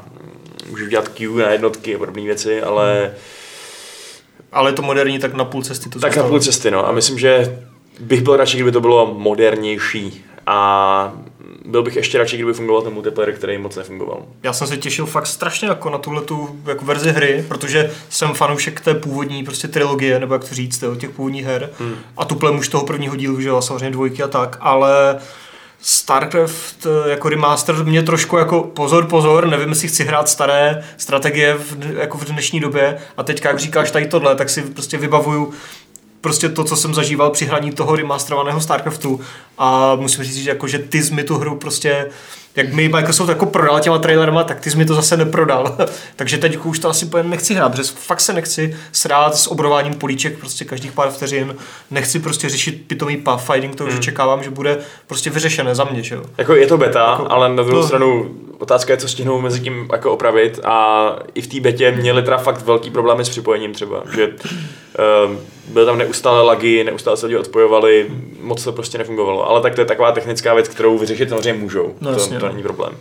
C: můžeš udělat Q na jednotky a podobné věci, ale
B: Ale je to moderní, tak na půl cesty to
C: tak na
B: zůstalo.
C: půl cesty, no. A myslím, že bych byl radši, kdyby to bylo modernější. A byl bych ještě radši, kdyby fungoval ten multiplayer, který moc nefungoval.
B: Já jsem se těšil fakt strašně jako na tuhle tu jako verzi hry, protože jsem fanoušek té původní prostě trilogie, nebo jak to říct, těch původních her.
C: Hmm.
B: A tuplem už toho prvního dílu, že jo, samozřejmě dvojky a tak, ale StarCraft eh, jako remaster mě trošku jako pozor, pozor, nevím, jestli chci hrát staré strategie v, jako v dnešní době a teď, jak říkáš tady tohle, tak si prostě vybavuju prostě to, co jsem zažíval při hraní toho remasterovaného StarCraftu. A musím říct, že, jako, že ty jsi mi tu hru prostě jak mi Microsoft jako prodal těma trailerama, tak ty jsi mi to zase neprodal. [laughs] Takže teď už to asi pojem nechci hrát, protože fakt se nechci srát s obrováním políček prostě každých pár vteřin. Nechci prostě řešit pitomý pathfinding, to už
C: Hmm.
B: očekávám, že bude prostě vyřešené za mě, že jo.
C: Jako je to beta,
B: Jako-
C: ale na druhou
B: no.
C: stranu otázka je, co stihnou mezi tím jako opravit a i v té betě měli teda fakt velký problémy s připojením třeba, že uh, byly tam neustále lagy, neustále se lidi odpojovali, moc to prostě nefungovalo, ale tak to je taková technická věc, kterou vyřešit samozřejmě můžou,
B: No
C: to,
B: jasně,
C: to
B: no.
C: není problém.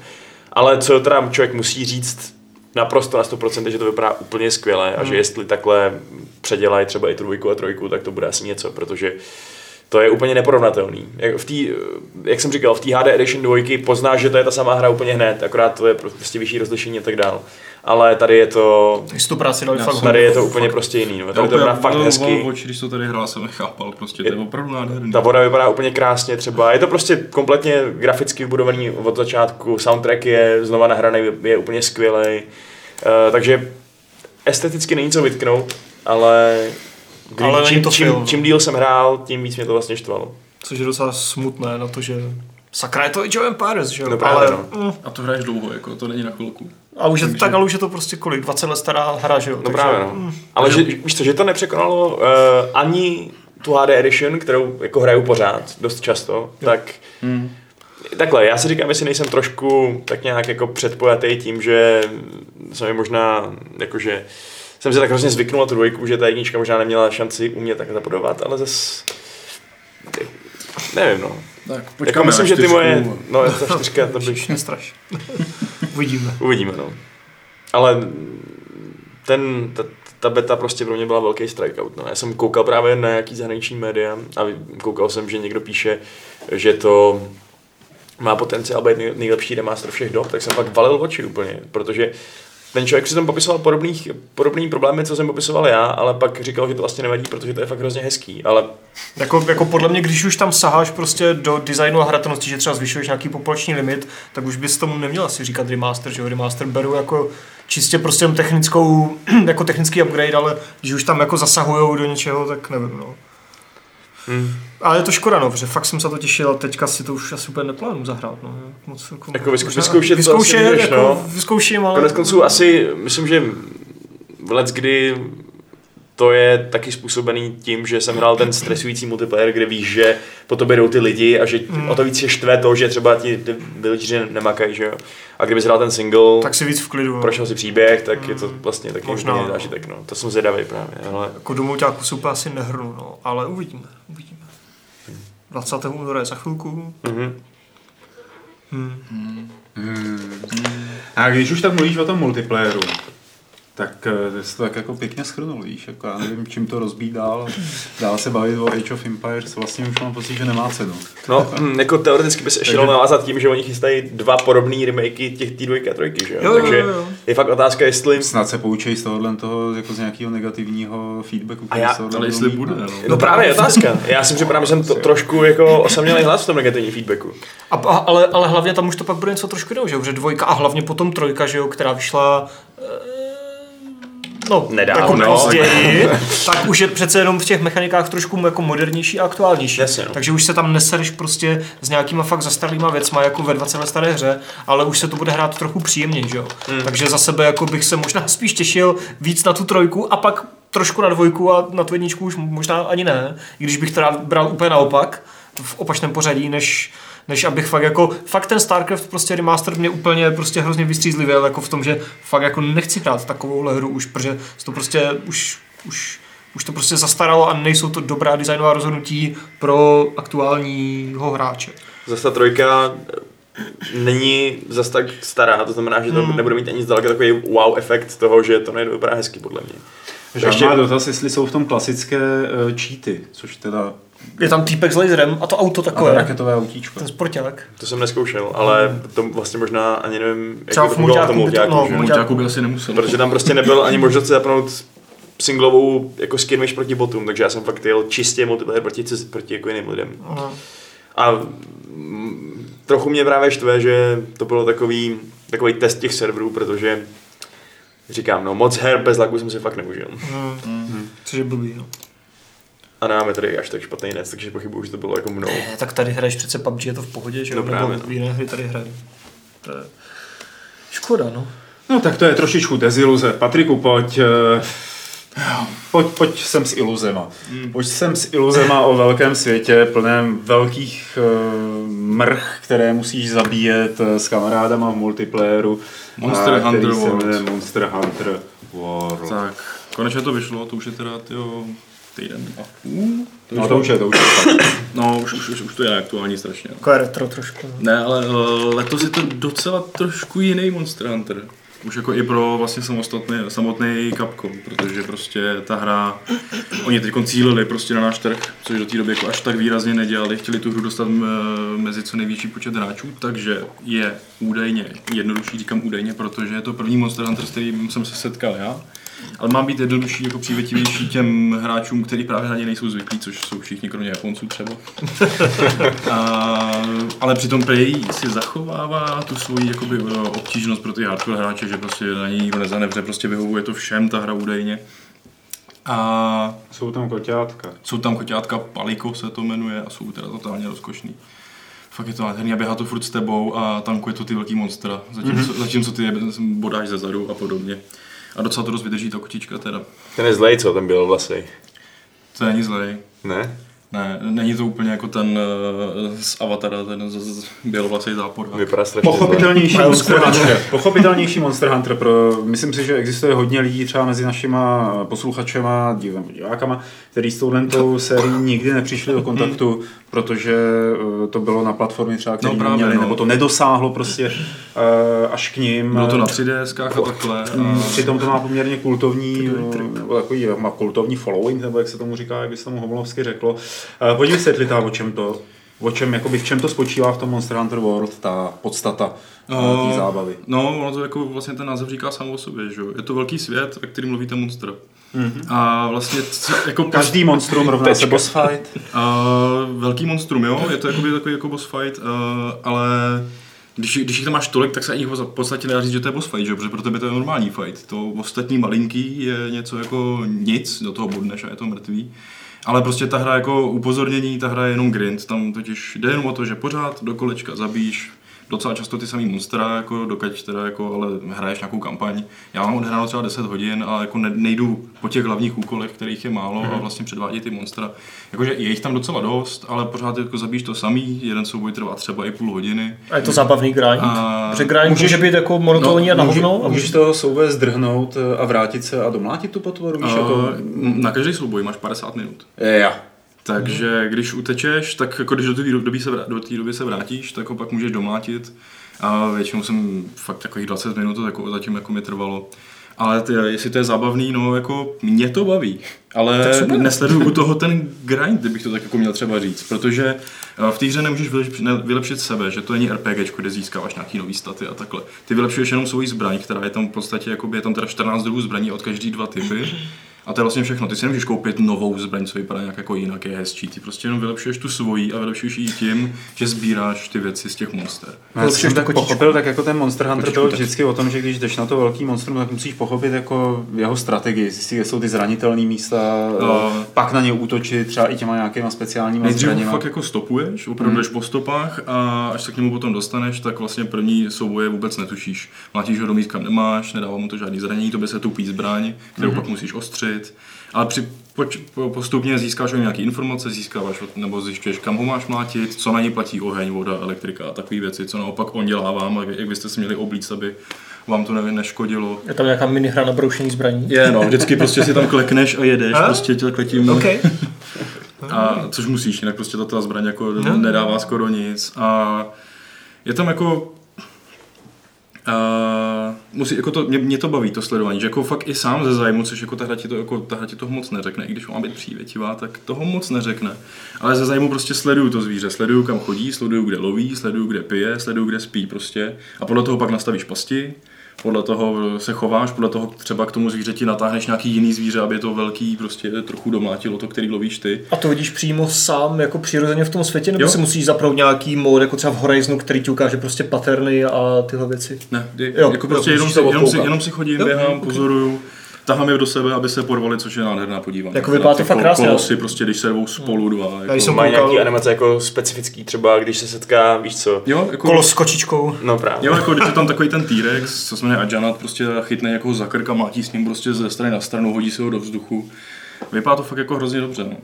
C: Ale co teda člověk musí říct naprosto na 100%, že to vypadá úplně skvěle a
B: Hmm.
C: že jestli takhle předělají třeba i tu dvojku a trojku, tak to bude asi něco, protože to je úplně neporovnatelný. Jak, v tý, jak jsem říkal, v té HD Edition 2 poznáš, že to je ta samá hra úplně hned, akorát to je prostě vyšší rozlišení a tak dál. Ale tady je to,
B: Takže tu práci dali fakt
C: tady je to úplně prostě jiný. No. Tady to vypadá fakt hezky.
D: Oči, když to tady hrál, jsem nechápal, prostě to je opravdu nádherný.
C: Ta voda vypadá úplně krásně třeba. Je to prostě kompletně graficky vybudovaný od začátku. Soundtrack je znova nahraný, je úplně skvělý. Uh, takže esteticky není co vytknout, ale, kdy,
B: Ale
C: čím,
B: to
C: čím,
B: film,
C: čím díl jsem hrál, tím víc mě to vlastně štvalo.
B: Což je docela smutné na to, že sakra je to Age of Empires, že jo.
C: No právě,
B: ale,
C: no.
B: mm,
D: A to hraješ dlouho, jako to není na chvilku.
B: a už je to tak, ale už je to prostě kolik, 20 let stará hra, že jo.
C: No
B: takže,
C: právě, no.
B: mm,
C: Ale že, víš co, že to nepřekonalo uh, ani tu HD Edition, kterou jako hraju pořád, dost často, tak takhle, já si říkám, jestli nejsem trošku tak nějak jako předpojatý tím, že jsem mi možná, jakože jsem si tak hrozně zvyknul na tu dvojku, že ta jednička možná neměla šanci umět tak zapodovat, ale zas nevím, no.
D: Tak,
C: Jako myslím, že ty moje, no ta čtyřka, to bych,
B: Nestraš. [laughs] Uvidíme.
C: Uvidíme, no. Ale ten, ta, ta beta prostě pro mě byla velký strikeout. No. Já jsem koukal právě na nějaký zahraniční média a koukal jsem, že někdo píše, že to má potenciál být nej- nejlepší remaster všech dob, tak jsem fakt valil oči úplně, protože ten člověk si tam popisoval podobných, podobný problémy, co jsem popisoval já, ale pak říkal, že to vlastně nevadí, protože to je fakt hrozně hezký. Ale
B: Jako, jako podle mě, když už tam saháš prostě do designu a hratelnosti, že třeba zvyšuješ nějaký populační limit, tak už bys tomu neměl asi říkat remaster, že jo? Remaster beru jako čistě prostě technickou, [clears throat] jako technický upgrade, ale když už tam jako zasahujou do něčeho, tak nevím, no.
C: Hm,
B: Ale je to škoda, no, protože fakt jsem se to těšil a teďka si to už asi úplně neplánuju zahrát, no. Moc, jako,
C: Jako vyzkoušet
B: vyzkoušet,
C: můžeš,
B: jako,
C: no.
B: vyzkouším, ale...
C: konec konců asi, myslím, že let kdy to je taky způsobený tím, že jsem hrál ten stresující multiplayer, kde víš, že po tobě jdou ty lidi a že
B: Mm.
C: o to víc je štve to, že třeba ti ty villageři nemakají, že jo. A kdyby hrál ten single,
B: Tak si víc v klidu. no.
C: prošel si příběh, tak je to vlastně taky
B: Možná, no.
C: zážitek, no. To jsem zvědavý právě, ale
B: Jako do Mouťáku se úplně asi nehrnu, no, ale uvidíme, uvidíme. 20. února je za chvilku.
C: mhm.
B: Hmm.
A: A když už tak mluvíš o tom multiplayeru, tak eh, jsi to tak jako pěkně schrnul, víš, jako já nevím, čím to rozbít dál. Dál se bavit o Age of Empires, vlastně už mám pocit, že nemá cenu.
C: No, hm, jako teoreticky bys ještě dal navázat tím, že oni chystají dva podobné remakey těch té dvojky a trojky, že jo?
B: Jo, jo,
C: Takže
B: jo, jo.
C: je fakt otázka, jestli...
A: Snad se poučej z tohohle toho, jako z nějakého negativního feedbacku, který
C: já-
D: Ale jestli
A: mít,
D: bude,
A: no.
D: no.
C: No právě je otázka. Já si připadám, že jsem to trošku jako osamělý hlas v tom negativním feedbacku.
B: A, a, ale, ale hlavně tam už to pak bude něco trošku jiného, že jo? Protože dvojka a hlavně potom trojka, že jo, která vyšla eh, no,
C: Nedávno.
B: jako později, tak už je přece jenom v těch mechanikách trošku jako modernější a aktuálnější.
C: Jasně, no.
B: Takže už se tam nesereš prostě s nějakýma fakt zastarlýma věcma, jako ve 20 let staré hře, ale už se to bude hrát trochu příjemněji, že jo.
C: Hmm.
B: Takže za sebe jako bych se možná spíš těšil víc na tu trojku a pak trošku na dvojku a na tu jedničku už možná ani ne, i když bych teda bral úplně naopak, v opačném pořadí, než, než abych fakt jako, fakt ten StarCraft prostě remaster mě úplně prostě hrozně vystřízlivěl, jako v tom, že fakt jako nechci hrát takovou hru už, protože to prostě už, už už to prostě zastaralo a nejsou to dobrá designová rozhodnutí pro aktuálního hráče.
C: Zase ta trojka eh, není zas tak stará, to znamená, že to
B: Hmm.
C: nebude mít ani zdaleka takový wow efekt toho, že to nevypadá hezky podle mě.
A: Žádná
C: Ještě-
A: Ještě... dotaz, jestli jsou v tom klasické uh, cheaty, což teda
B: Je tam týpek s laserem a to auto
A: a to
B: takové,
A: raketové autíčko.
B: ten sporták.
C: To jsem neskoušel, ale to vlastně možná ani nevím, jak
B: Třeba
C: by to
B: v
C: fungovalo v tom
B: mulťáku by to- no,
C: že?
B: v
D: Mulťáku by asi nemusel.
C: Protože tam prostě nebyl ani možnost si zapnout singlovou jako skirmish proti botům, takže já jsem fakt jel čistě multiplayer proti, proti jako jiným lidem.
B: Aha.
C: A mm, trochu mě právě štve, že to bylo takový, takový test těch serverů, protože říkám, no moc her bez lagu jsem si fakt neužil.
B: Hmm. Což je blbý, no.
C: A nemáme tady až tak špatný net, takže pochybuju, že to bylo jako mnou.
B: Ne, tak tady hraješ přece PUBG, je to v pohodě, že
C: No právě,
B: Nebo
C: no.
B: jiné hry tady hrají. To je... Škoda, no.
A: No tak to je trošičku deziluze. Patriku, pojď, eh, pojď, pojď sem s iluzema. Pojď sem s iluzema o velkém světě, plném velkých eh, mrch, které musíš zabíjet eh, s kamarádama v multiplayeru.
D: Monster
A: a
D: Hunter World.
A: Monster Hunter World.
D: Tak, konečně to vyšlo, to už je teda tyjo, týden a půl. To
A: No
D: vyšlo.
A: to už je, to už je. [coughs]
D: No, už, už, už, už to je aktuální strašně.
B: Takové retro trošku. No.
D: Ne, ale uh, letos je to docela trošku jiný Monster Hunter. Už jako i pro vlastně samostatný, samotný Capcom, protože prostě ta hra, oni teď cílili prostě na náš trh, což do té doby jako až tak výrazně nedělali, chtěli tu hru dostat m, mezi co největší počet hráčů, takže je údajně jednodušší, říkám údajně, protože je to první Monster Hunter, s kterým jsem se setkal já, ale má být jednodušší, jako přívětivější těm hráčům, kteří právě na ně nejsou zvyklí, což jsou všichni kromě Japonců třeba. A, ale přitom Prey si zachovává tu svoji jakoby, obtížnost pro ty hardcore hráče, že prostě na ní nikdo nezanevře, prostě vyhovuje to všem, ta hra údajně. A
A: Jsou tam koťátka.
D: jsou tam koťátka, Paliko se to jmenuje a jsou teda totálně rozkošný. Fakt je to nádherný a běhá to furt s tebou a tankuje to ty velký monstra, zatímco, mm-hmm. zatímco ty je bodáš ze zadu a podobně. A docela to dost vydrží ta kotička teda.
C: Ten je zlej, co ten byl vlasy.
D: To není zlej.
C: Ne?
D: Ne, není to úplně jako ten uh, z Avatara, ten z, z bělovlasej záporák.
C: Vypadá strašně.
A: Pochopitelnější Monster. Hunter. Pochopitelnější Monster Hunter. Pro, myslím si, že existuje hodně lidí třeba mezi našima posluchačema, divákama, kteří s touhletou sérií nikdy nepřišli do kontaktu, protože eh, to bylo na platformě třeba, který
D: No
A: no,
D: právě,
A: neměli,
D: no.
A: nebo to nedosáhlo prostě eh, až k ním.
D: Bylo to na 3DS a takhle.
A: Mm,
D: A...
A: Přitom to má poměrně kultovní, eh, nebo takový, má kultovní following, nebo jak se tomu říká, jak by se tomu homolovsky řeklo. Pojď vysvětlit, o čem to, o čem, jakoby, v čem to spočívá v tom Monster Hunter World, ta podstata uh, té zábavy.
D: No, ono to jako vlastně ten název říká sám o sobě, že jo. Je to velký svět, ve kterém lovíte monstra.
A: Mhm.
D: Mm-hmm. A vlastně c- jako
A: Každý monstrum rovná se boss fight.
D: A velký monstrum, jo, je to jakoby takový jako boss fight, uh, ale když, když jich tam máš tolik, tak se ani v podstatě nedá říct, že to je boss fight, že? jo, protože pro tebe to je normální fight. To ostatní malinký je něco jako nic, do toho bodneš a je to mrtvý. Ale prostě ta hra jako upozornění, ta hra je jenom grind, tam totiž jde jenom o to, že pořád do kolečka zabíš docela často ty samý monstra, jako dokud teda jako, ale hraješ nějakou kampaň. Já mám odhráno třeba 10 hodin a jako ne, nejdu po těch hlavních úkolech, kterých je málo a vlastně předvádí ty monstra. Jakože je jich tam docela dost, ale pořád jako zabíš to samý, jeden souboj trvá třeba i půl hodiny.
B: A je to zábavný grind.
D: A-
B: Protože grind může,
A: Můžeš-
B: být jako monotónní
D: no,
B: a na
A: Může,
B: hovno. a
A: můžeš toho souboje zdrhnout eh, a vrátit se a domlátit tu potvoru, víš,
D: A
A: jako...
D: na každý souboj máš 50 minut.
A: Ja.
D: Takže když utečeš, tak jako když do té doby se, do té doby se vrátíš, tak ho pak můžeš domlátit. A většinou jsem fakt takových 20 minut to jako, zatím jako mi trvalo. Ale ty, jestli to je zábavný, no jako mě to baví. Ale nesleduju u [laughs] toho ten grind, kdybych to tak jako měl třeba říct. Protože eh, v té hře nemůžeš vylepšit, ne, vylepšit sebe, že to není RPG, kde získáváš nějaký nový staty a takhle. Ty vylepšuješ jenom svoji zbraň, která je tam v podstatě, jakoby, je tam teda 14 druhů zbraní od každý dva typy. A to je vlastně všechno. Ty si nemůžeš koupit novou zbraň, co vypadá nějak jako jinak, je hezčí. Ty prostě jenom vylepšuješ tu svoji a vylepšuješ ji tím, že sbíráš ty věci z těch monster.
A: No, já jsem tak
B: kočičku.
A: pochopil, tak jako ten Monster Hunter
D: Kočičku
A: byl vždycky o tom, že když jdeš na to velký monstrum, tak musíš pochopit jako jeho strategii, zjistit, kde jsou ty zranitelné místa,
D: No.
A: pak na ně útočit třeba i těma nějakýma speciálníma
D: Nejdřív
A: zbraněma.
D: fakt jako stopuješ, opravdu jdeš po stopách a až se k němu potom dostaneš, tak vlastně první souboje vůbec netušíš. Mlátíš ho do míst, kam nemáš, nedává mu to žádný zranění, to by se tupí zbraň, kterou pak musíš ostřit. Ale při, poč, po, postupně získáš o něm nějaké informace, získáváš od- nebo zjišťuješ, kam ho máš mlátit, co na ní platí oheň, voda, elektrika a takové věci, co naopak on dělá vám a jak byste si měli oblíct, aby vám to nevím, neškodilo.
B: Je tam nějaká minihra na broušení zbraní.
D: Je, no, vždycky prostě si tam klekneš a jedeš,
B: A?
D: prostě takhle tím.
B: OK.
D: A což musíš, jinak prostě ta, ta zbraň jako no. nedává skoro nic. A je tam jako Uh, musí, jako to, mě, mě, to baví, to sledování, že jako fakt i sám ze zájmu, což jako ta hra ti, to, jako, ta hra ti toho moc neřekne, i když má být přívětivá, tak toho moc neřekne. Ale ze zájmu prostě sleduju to zvíře, sleduju kam chodí, sleduju kde loví, sleduju kde pije, sleduju kde spí prostě a podle toho pak nastavíš pasti, podle toho se chováš, podle toho třeba k tomu zvířeti natáhneš nějaký jiný zvíře, aby to velký prostě trochu domlátilo to, který lovíš ty.
B: A to vidíš přímo sám jako přirozeně v tom světě, nebo
D: Jo.
B: si musíš zaprout nějaký mod, jako třeba v Horizonu, který ti ukáže prostě paterny a tyhle věci?
D: Ne,
B: Jo,
D: jako
B: jo,
D: prostě jenom
B: musíš
D: si, jenom, si, jenom si chodím,
B: Jo,
D: běhám,
B: ok.
D: pozoruju. Taháme je do sebe, aby se porvali, což je nádherná podívání.
B: Jako vypadá to fakt krásně,
D: Kolosy, prostě, když se rvou spolu dva.
B: Já
D: Jako,
B: když jsem
C: Mají nějaký animace jako specifický, třeba když se setká, víš co?
D: jo, jako,
B: Kolo s kočičkou.
C: No právě.
D: Jo, jako když je tam takový ten T-Rex, co se jmenuje Ajanat, prostě chytne jako za krk a mlátí s ním prostě ze strany na stranu, hodí si ho do vzduchu. Vypadá to fakt jako hrozně dobře. No.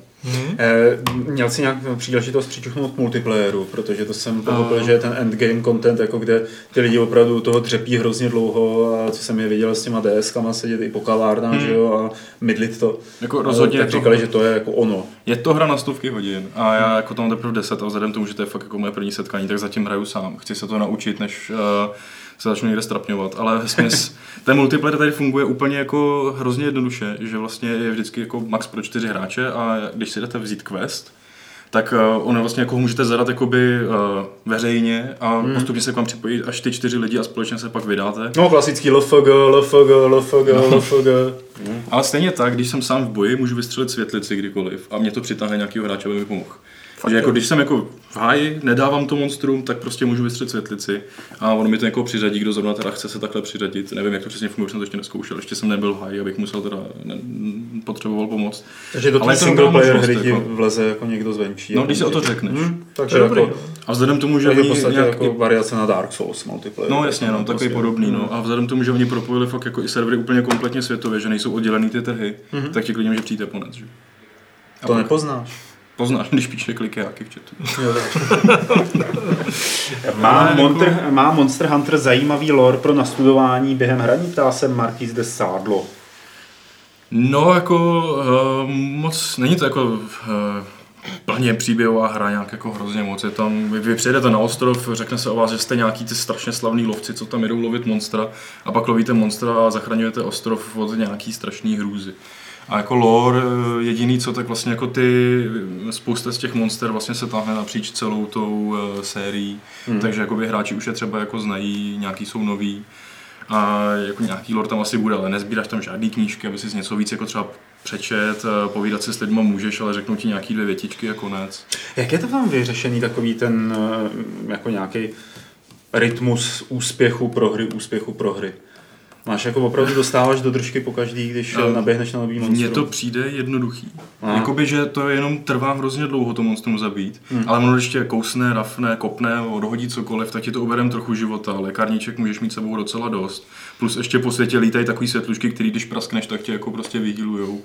A: Eh, měl jsi nějak příležitost přičuchnout multiplayeru, protože to jsem pochopil, že je ten endgame content, jako kde ty lidi opravdu toho dřepí hrozně dlouho a co jsem je viděl s těma DSkama sedět i po kavárnách, že jo, a mydlit to.
D: Jako rozhodně
A: tak
D: je to-
A: říkali, že to je jako ono.
D: Je to hra na stovky hodin a já jako tam mám teprve 10 a vzhledem k tomu, že to je fakt jako moje první setkání, tak zatím hraju sám. Chci se to naučit, než uh, se začnu někde strapňovat, ale vesměs [laughs] ten multiplayer tady funguje úplně jako hrozně jednoduše, že vlastně je vždycky jako max pro čtyři hráče a když si jdete vzít quest, tak uh, ono vlastně jako můžete zadat jakoby uh, veřejně a hmm. postupně se k vám připojí až ty čtyři lidi a společně se pak vydáte.
A: No klasický LFG, LFG, LFG, LFG.
D: Ale stejně tak, když jsem sám v boji, můžu vystřelit světlici kdykoliv a mě to přitáhne nějakého hráče, aby mi pomohl. Že jako když jsem jako v háji, nedávám to monstrum, tak prostě můžu vystřelit světlici a ono mi to někoho přiřadí, kdo zrovna teda chce se takhle přiřadit. Nevím, jak to přesně funguje, už jsem to ještě neskoušel, ještě jsem nebyl v háji, abych musel teda, ne, potřeboval pomoc.
A: Takže do
D: Ale
A: té
D: je to
A: single player hry ti
D: jako.
A: vleze jako někdo zvenčí.
D: No,
A: jako
D: když se o to řekneš.
A: Hm, takže
B: dobrý,
A: jako,
B: no.
D: A vzhledem k tomu, že oni
A: podstatě
D: nějak,
A: jako variace na Dark Souls multiplayer.
D: No jasně, no, takový
A: Prostě.
D: podobný, no. A vzhledem k tomu, že oni propojili fakt jako i servery úplně kompletně světově, že nejsou oddělený ty trhy, tak ti klidně může přijít Japonec, že?
A: To nepoznáš.
D: Poznáš, když píše klikáky v chatu.
A: Má,
D: jako-
A: Monster, má Monster Hunter zajímavý lore pro nastudování během hraní, ptá se Marquis de Sádlo.
D: No, jako uh, moc, není to jako uh, plně příběhová hra, nějak jako hrozně moc. Je tam, vy, vy přijedete na ostrov, řekne se o vás, že jste nějaký ty strašně slavní lovci, co tam jedou lovit monstra a pak lovíte monstra a zachraňujete ostrov od nějaký strašný hrůzy. A jako lore, eh, jediný co, tak vlastně jako ty, spousta z těch monster vlastně se táhne napříč celou tou uh, sérií, hmm. takže jakoby hráči už je třeba jako znají, nějaký jsou noví. A jako nějaký lore tam asi bude, ale nezbíráš tam žádný knížky, aby si něco víc jako třeba přečet, eh, povídat si s lidmi můžeš, ale řeknou ti nějaký dvě větičky a konec.
A: Jak je to tam vyřešený takový ten eh, jako nějaký rytmus úspěchu pro hry, úspěchu pro hry? Máš jako opravdu dostáváš do držky po každý, když
D: Eh,
A: naběhneš na nový monstrum?
D: Mně to přijde jednoduchý.
A: Aha.
D: Jakoby, že to jenom trvá hrozně dlouho to monstrum zabít, hmm. ale ono když tě kousne, rafne, kopne, odhodí cokoliv, tak ti to uberem trochu života. Lékárníček můžeš mít sebou docela dost. Plus ještě po světě lítají takový světlušky, který když praskneš, tak tě jako prostě vyhýlujou.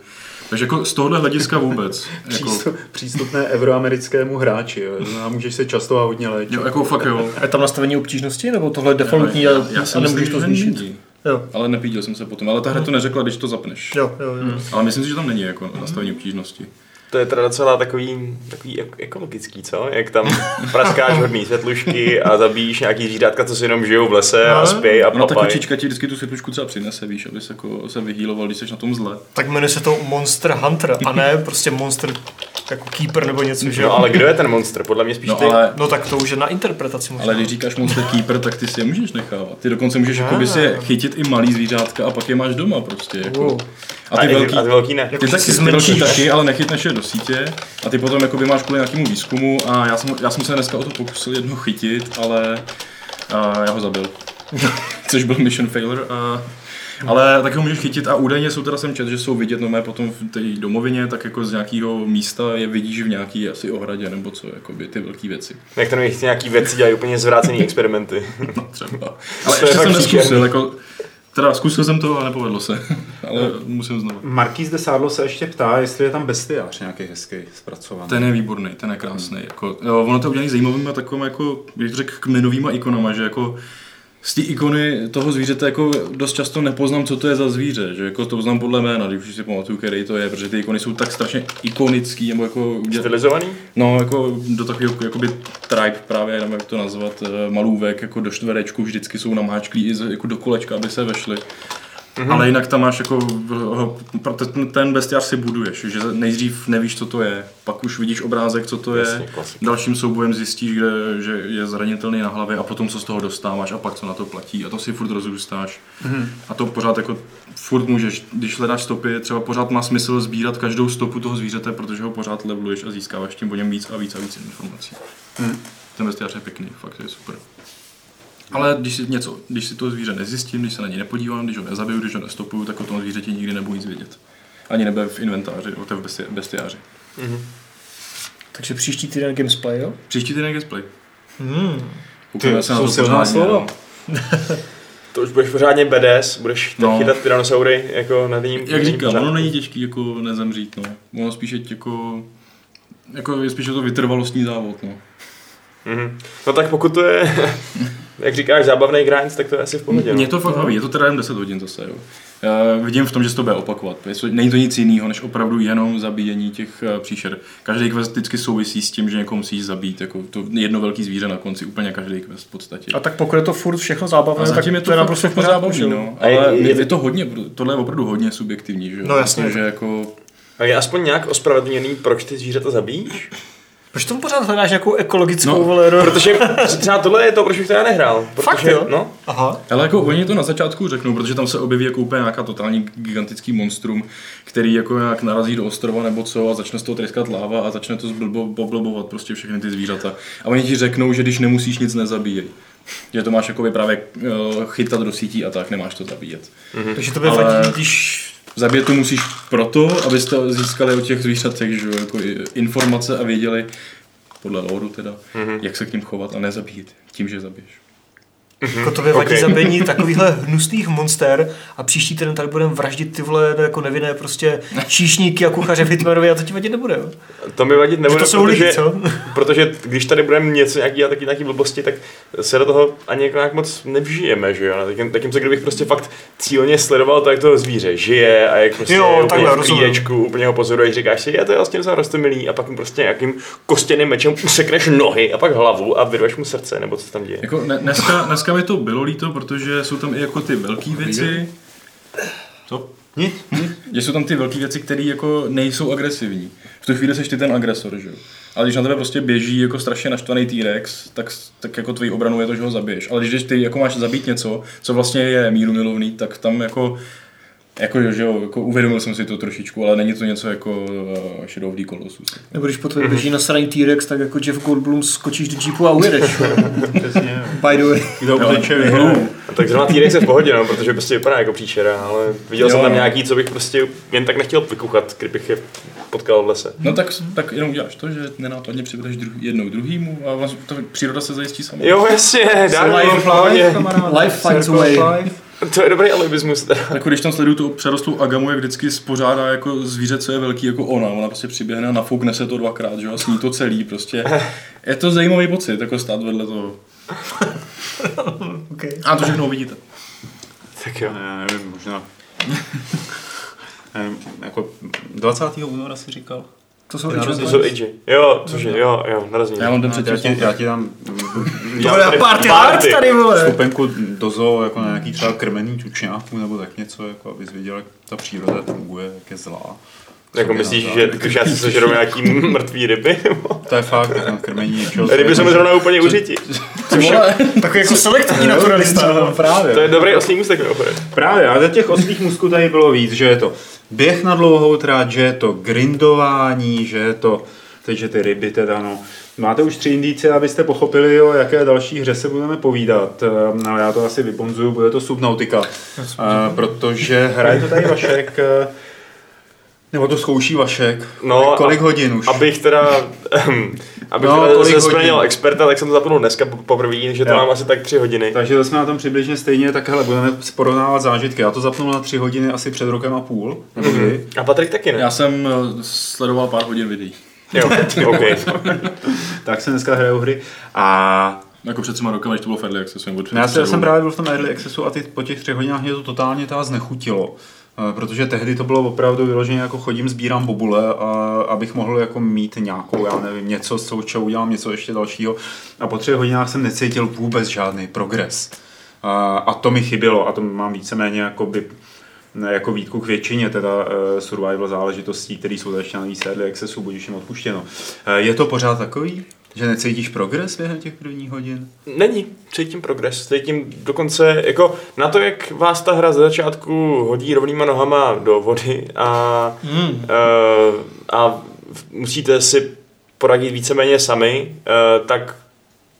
D: Takže jako z tohohle hlediska vůbec. [laughs] jako,
A: Přístup, přístupné euroamerickému hráči, jo. Znamená, můžeš se často a hodně léčit.
D: jo, jako fakt jo.
B: Je tam nastavení obtížnosti, nebo tohle je defaultní a,
D: já si
B: a nemůžeš to zvýšit? Jo,
D: Ale nepídil jsem se potom. Ale ta hra to neřekla, když to zapneš.
B: jo, jo. jo.
D: Ale myslím si, že tam není jako nastavení obtížnosti.
C: To je teda docela takový, takový ek- ekologický, co? Jak tam [laughs] praskáš hodný světlušky a zabíjíš nějaký zvířátka, co si jenom žijou v lese a spějí a
D: Ona ta
C: papají.
D: kočička ti vždycky tu světlušku třeba přinese, víš, aby se, jako, se vyhýloval, když jsi na tom zle.
B: Tak jmenuje se to Monster Hunter a ne [laughs] prostě Monster jako Keeper nebo něco, že jo?
C: No ale kdo je ten monster? Podle mě spíš
D: No
C: ty.
D: ale,
B: No tak to už je na interpretaci možná.
D: ale když říkáš Monster Keeper, tak ty si je můžeš nechávat. Ty dokonce můžeš jakoby si je chytit i malý zvířátka a pak je máš doma prostě. Jako.
B: Wow.
D: A ty
C: i-
D: velký,
C: a ty velký ne.
D: ty
B: Jako,
D: taky,
B: si
D: ty velký taky, ale nechytneš je do sítě a ty potom jakoby máš kvůli nějakému výzkumu a já jsem, já jsem se dneska o to pokusil jednou chytit, ale a já ho zabil. [laughs] Což byl mission failure. A, ale taky ho můžeš chytit a údajně jsou teda jsem čet, že jsou vidět no potom v té domovině, tak jako z nějakého místa je vidíš v nějaký asi ohradě nebo co, jakoby ty velké věci.
C: Jak to nechci nějaký věci dělají úplně zvrácený experimenty. [laughs]
D: No třeba. Ale ještě jsem neskusil, jako, teda zkusil jsem to a nepovedlo se, [laughs] ale musím znovu.
A: Marquis de Sádlo se ještě ptá, jestli je tam bestiář nějaký hezký zpracovaný.
D: Ten je výborný, ten je krásný. Jako, jo, ono to je udělané zajímavými takovými, jako, bych řekl, kmenovýma ikonama, že jako z té ikony toho zvířete jako dost často nepoznám, co to je za zvíře, že jako to znám podle jména, když už si pamatuju, který to je, protože ty ikony jsou tak strašně ikonický, nebo jako
C: Stylizovaný?
D: no jako do takového jakoby tribe právě, nevím jak to nazvat, eh, malůvek, jako do čtverečku vždycky jsou namáčklí jako do kolečka, aby se vešly. Mm-hmm. Ale jinak tam máš jako, ten- bestiář si buduješ, že nejdřív nevíš, co to je, pak už vidíš obrázek, co to je,
C: Jasně, klasika.
D: dalším soubojem zjistíš, kde, že je zranitelný na hlavě a potom co z toho dostáváš a pak co na to platí a to si furt rozrůstáš. Mm-hmm. A to pořád jako furt můžeš, když hledáš stopy, třeba pořád má smysl sbírat každou stopu toho zvířete, protože ho pořád leveluješ a získáváš tím o něm víc a víc a víc informací. Mm. Ten bestiář je pěkný, fakt je super. Ale když si, něco, když si to zvíře nezjistím, když se na něj nepodívám, když ho nezabiju, když ho nestopuju, tak o tom zvířeti nikdy nebudu nic vědět. Ani nebude v inventáři, o to v besti- bestiáři.
B: Takže příští týden Gamesplay, jo?
D: Příští týden gameplay.
B: Hmm.
D: Koukneme se na to
A: silná slova. [laughs]
C: To už budeš pořádně BDS, budeš no. Chytat tyrannosaury jako na denním
D: Jak říkám, ono není těžký jako nezemřít, no. Ono spíše jako, jako je spíše to vytrvalostní závod, no.
C: Mhm. No tak pokud to je, [laughs] jak říkáš, zábavný grind, tak to je asi v pohodě.
D: Mě
C: no.
D: to fakt baví, je to teda jen 10 hodin zase, jo. Já vidím v tom, že se to bude opakovat. Není to nic jiného, než opravdu jenom zabíjení těch eh, příšer. Každý quest vždycky souvisí s tím, že někoho musíš zabít, jako to jedno velký zvíře na konci, úplně každý quest v podstatě.
B: A tak pokud je to furt všechno zábavné, tak
D: je to,
B: je
D: fakt
B: naprosto v
D: všechno
B: jo?
D: no.
C: A je-
D: Ale
C: je-
D: je, to hodně, tohle je opravdu hodně subjektivní, že jo.
B: No jasně.
D: Že jako,
C: A je aspoň nějak ospravedlněný, proč ty zvířata zabíjíš?
B: Proč tomu pořád hledáš nějakou ekologickou
D: No,
B: vole, no?
C: Protože [laughs] třeba tohle je to, proč bych to já nehrál. Protože,
B: Fakt jo?
C: No,
B: Aha.
D: ale jako oni to na začátku řeknou, protože tam se objeví jako úplně nějaká totální gigantický monstrum, který jako nějak narazí do ostrova nebo co a začne z toho tryskat láva a začne to zblbo, poblbovat prostě všechny ty zvířata. A oni ti řeknou, že když nemusíš nic nezabíjej. Že to máš jakoby právě eh, chytat do sítí a tak, nemáš to zabíjet.
B: Takže to by
D: Ale-
B: vadí, když...
D: Zabíjet to musíš proto, abyste získali od těch zvířatech že, jako informace a věděli, podle lóru teda, mm-hmm. jak se k ním chovat a nezabíjet tím, že zabiješ.
B: Jako to by vadí
C: Ok.
B: zabení takovýchhle hnusných monster a příští týden tady budeme vraždit ty vole jako nevinné prostě číšníky a kuchaře v Hitlerovi a to ti vadit nebude, jo?
C: to mi vadit nebude,
B: to jsou
C: protože,
B: lidi, co?
C: protože když tady budeme něco nějaký dělat taky nějaký blbosti, tak se do toho ani jako nějak moc nevžijeme, že jo? No, Tak, tak se kdybych prostě fakt cílně sledoval to, jak to zvíře žije a jak prostě
B: Jo,
C: úplně
B: takhle,
C: v klídečku, úplně ho pozoruješ, říkáš si, je to je vlastně docela rostomilý a pak mu prostě nějakým kostěným mečem usekneš nohy a pak hlavu a vyrveš mu srdce, nebo co se tam děje.
D: Jako ne, dneska, dneska mi to bylo líto, protože jsou tam i jako ty velké věci. Co?
A: Nic, nic.
D: Že jsou tam ty velké věci, které jako nejsou agresivní. V tu chvíli seš ty ten agresor, že jo. Ale když na tebe prostě běží jako strašně naštvaný T-Rex, tak, tak jako tvojí obranu je to, že ho zabiješ. Ale když ty jako máš zabít něco, co vlastně je míru milovný, tak tam jako jako, že jo, jako uvědomil jsem si to trošičku, ale není to něco jako uh, Shadow of the Colossus.
B: Nebo když po tobě běží na straně T-Rex, tak jako Jeff Goldblum skočíš do jeepu a ujedeš. [laughs]
A: Přesně.
B: By the way.
A: Kdo uteče.
D: Hru.
C: A tak zrovna T-Rex je v pohodě, no, protože prostě vypadá jako příšera, ale viděl
D: Jo,
C: jsem tam
D: no.
C: nějaký, co bych prostě jen tak nechtěl vykuchat, kdybych je potkal v lese.
D: No tak, tak jenom uděláš to, že nenápadně přivedeš druh, jednou druhýmu a vlastně to příroda se zajistí sama.
C: Jo, jasně, dá
B: Life,
C: v pohodě.
B: Life finds a way.
C: To je dobrý alibismus.
D: Jako když tam sleduju tu přerostlou agamu, jak vždycky spořádá jako zvíře, co je velký jako ona. Ona prostě přiběhne a nafoukne se to dvakrát, že jo, a sní to celý prostě. Je to zajímavý pocit, jako stát vedle toho.
B: Okay.
D: A to všechno uvidíte.
C: Tak jo.
A: Já nevím, možná... [laughs] Jako 20. února si říkal?
B: To jsou
A: Já
B: of
C: To jsou Age. Jo, cože, jo, jo, narazím.
D: Já mám ten
A: Já ti, já ti dám
C: Já
B: To je
C: tady-
B: party hard tady, vole.
A: vstupenku do zoo, jako na nějaký třeba krmený tučňáků nebo tak něco, jako abys viděl, jak ta příroda funguje, jak je zlá.
C: Jako myslíš, že tušáci sežerou nějaký mrtvý ryby?
A: To je fakt, tak na krmení něčeho.
C: Ryby jsou mi zrovna úplně užití.
B: Takový jako selektivní naturalista. [laughs]
A: No, právě.
C: To je dobrý oslý můstek mimochodem.
A: Právě, ale těch oslých musků tady bylo víc, že je to běh na dlouhou trať, že je to grindování, že je to, takže ty ryby teda no. Máte už tři indice, abyste pochopili, o jaké další hře se budeme povídat. Ehm, Ale já to asi vyponzuju, bude to Subnautica. Eh, protože hraje to tady Vašek, eh, nebo to zkouší Vašek.
C: No,
A: kolik
C: a-
A: hodin už?
C: Abych teda, ehm, abych
A: No,
C: teda
A: kolik
C: se splnil experta, tak jsem to zapnul dneska po- poprvé, že to
A: Jo.
C: mám asi tak tři hodiny.
A: Takže to jsme na tom přibližně stejně, tak hele, budeme si porovnávat zážitky. Já to zapnul na tři hodiny asi před rokem a půl, nebo kdy.
C: A Patrik taky ne?
D: Já jsem eh, sledoval pár hodin videí.
C: Jo, [laughs] OK. [laughs]
A: Tak se dneska hrajou hry. A
D: Jako před třema rokama, když to bylo v Early Accessu. nebo
A: já, jsem právě byl v tom Early Accessu a ty, po těch třech hodinách mě to totálně znechutilo. Eh, Protože tehdy to bylo opravdu vyloženě jako chodím, sbírám bobule, a, abych mohl jako mít nějakou, já nevím, něco, s čeho udělám něco ještě dalšího. A po třech hodinách jsem necítil vůbec žádný progres. A, a to mi chybělo a to mám víceméně jako by jako výtku k většině teda uh, survival záležitostí, které jsou ještě na Early Accessu, budíš jim odpuštěno. Uh, je to pořád takový, že necítíš progres během těch prvních hodin?
C: Není, cítím progres, cítím dokonce, jako na to, jak vás ta hra ze začátku hodí rovnýma nohama do vody a, mm. uh, a musíte si poradit víceméně sami, uh, tak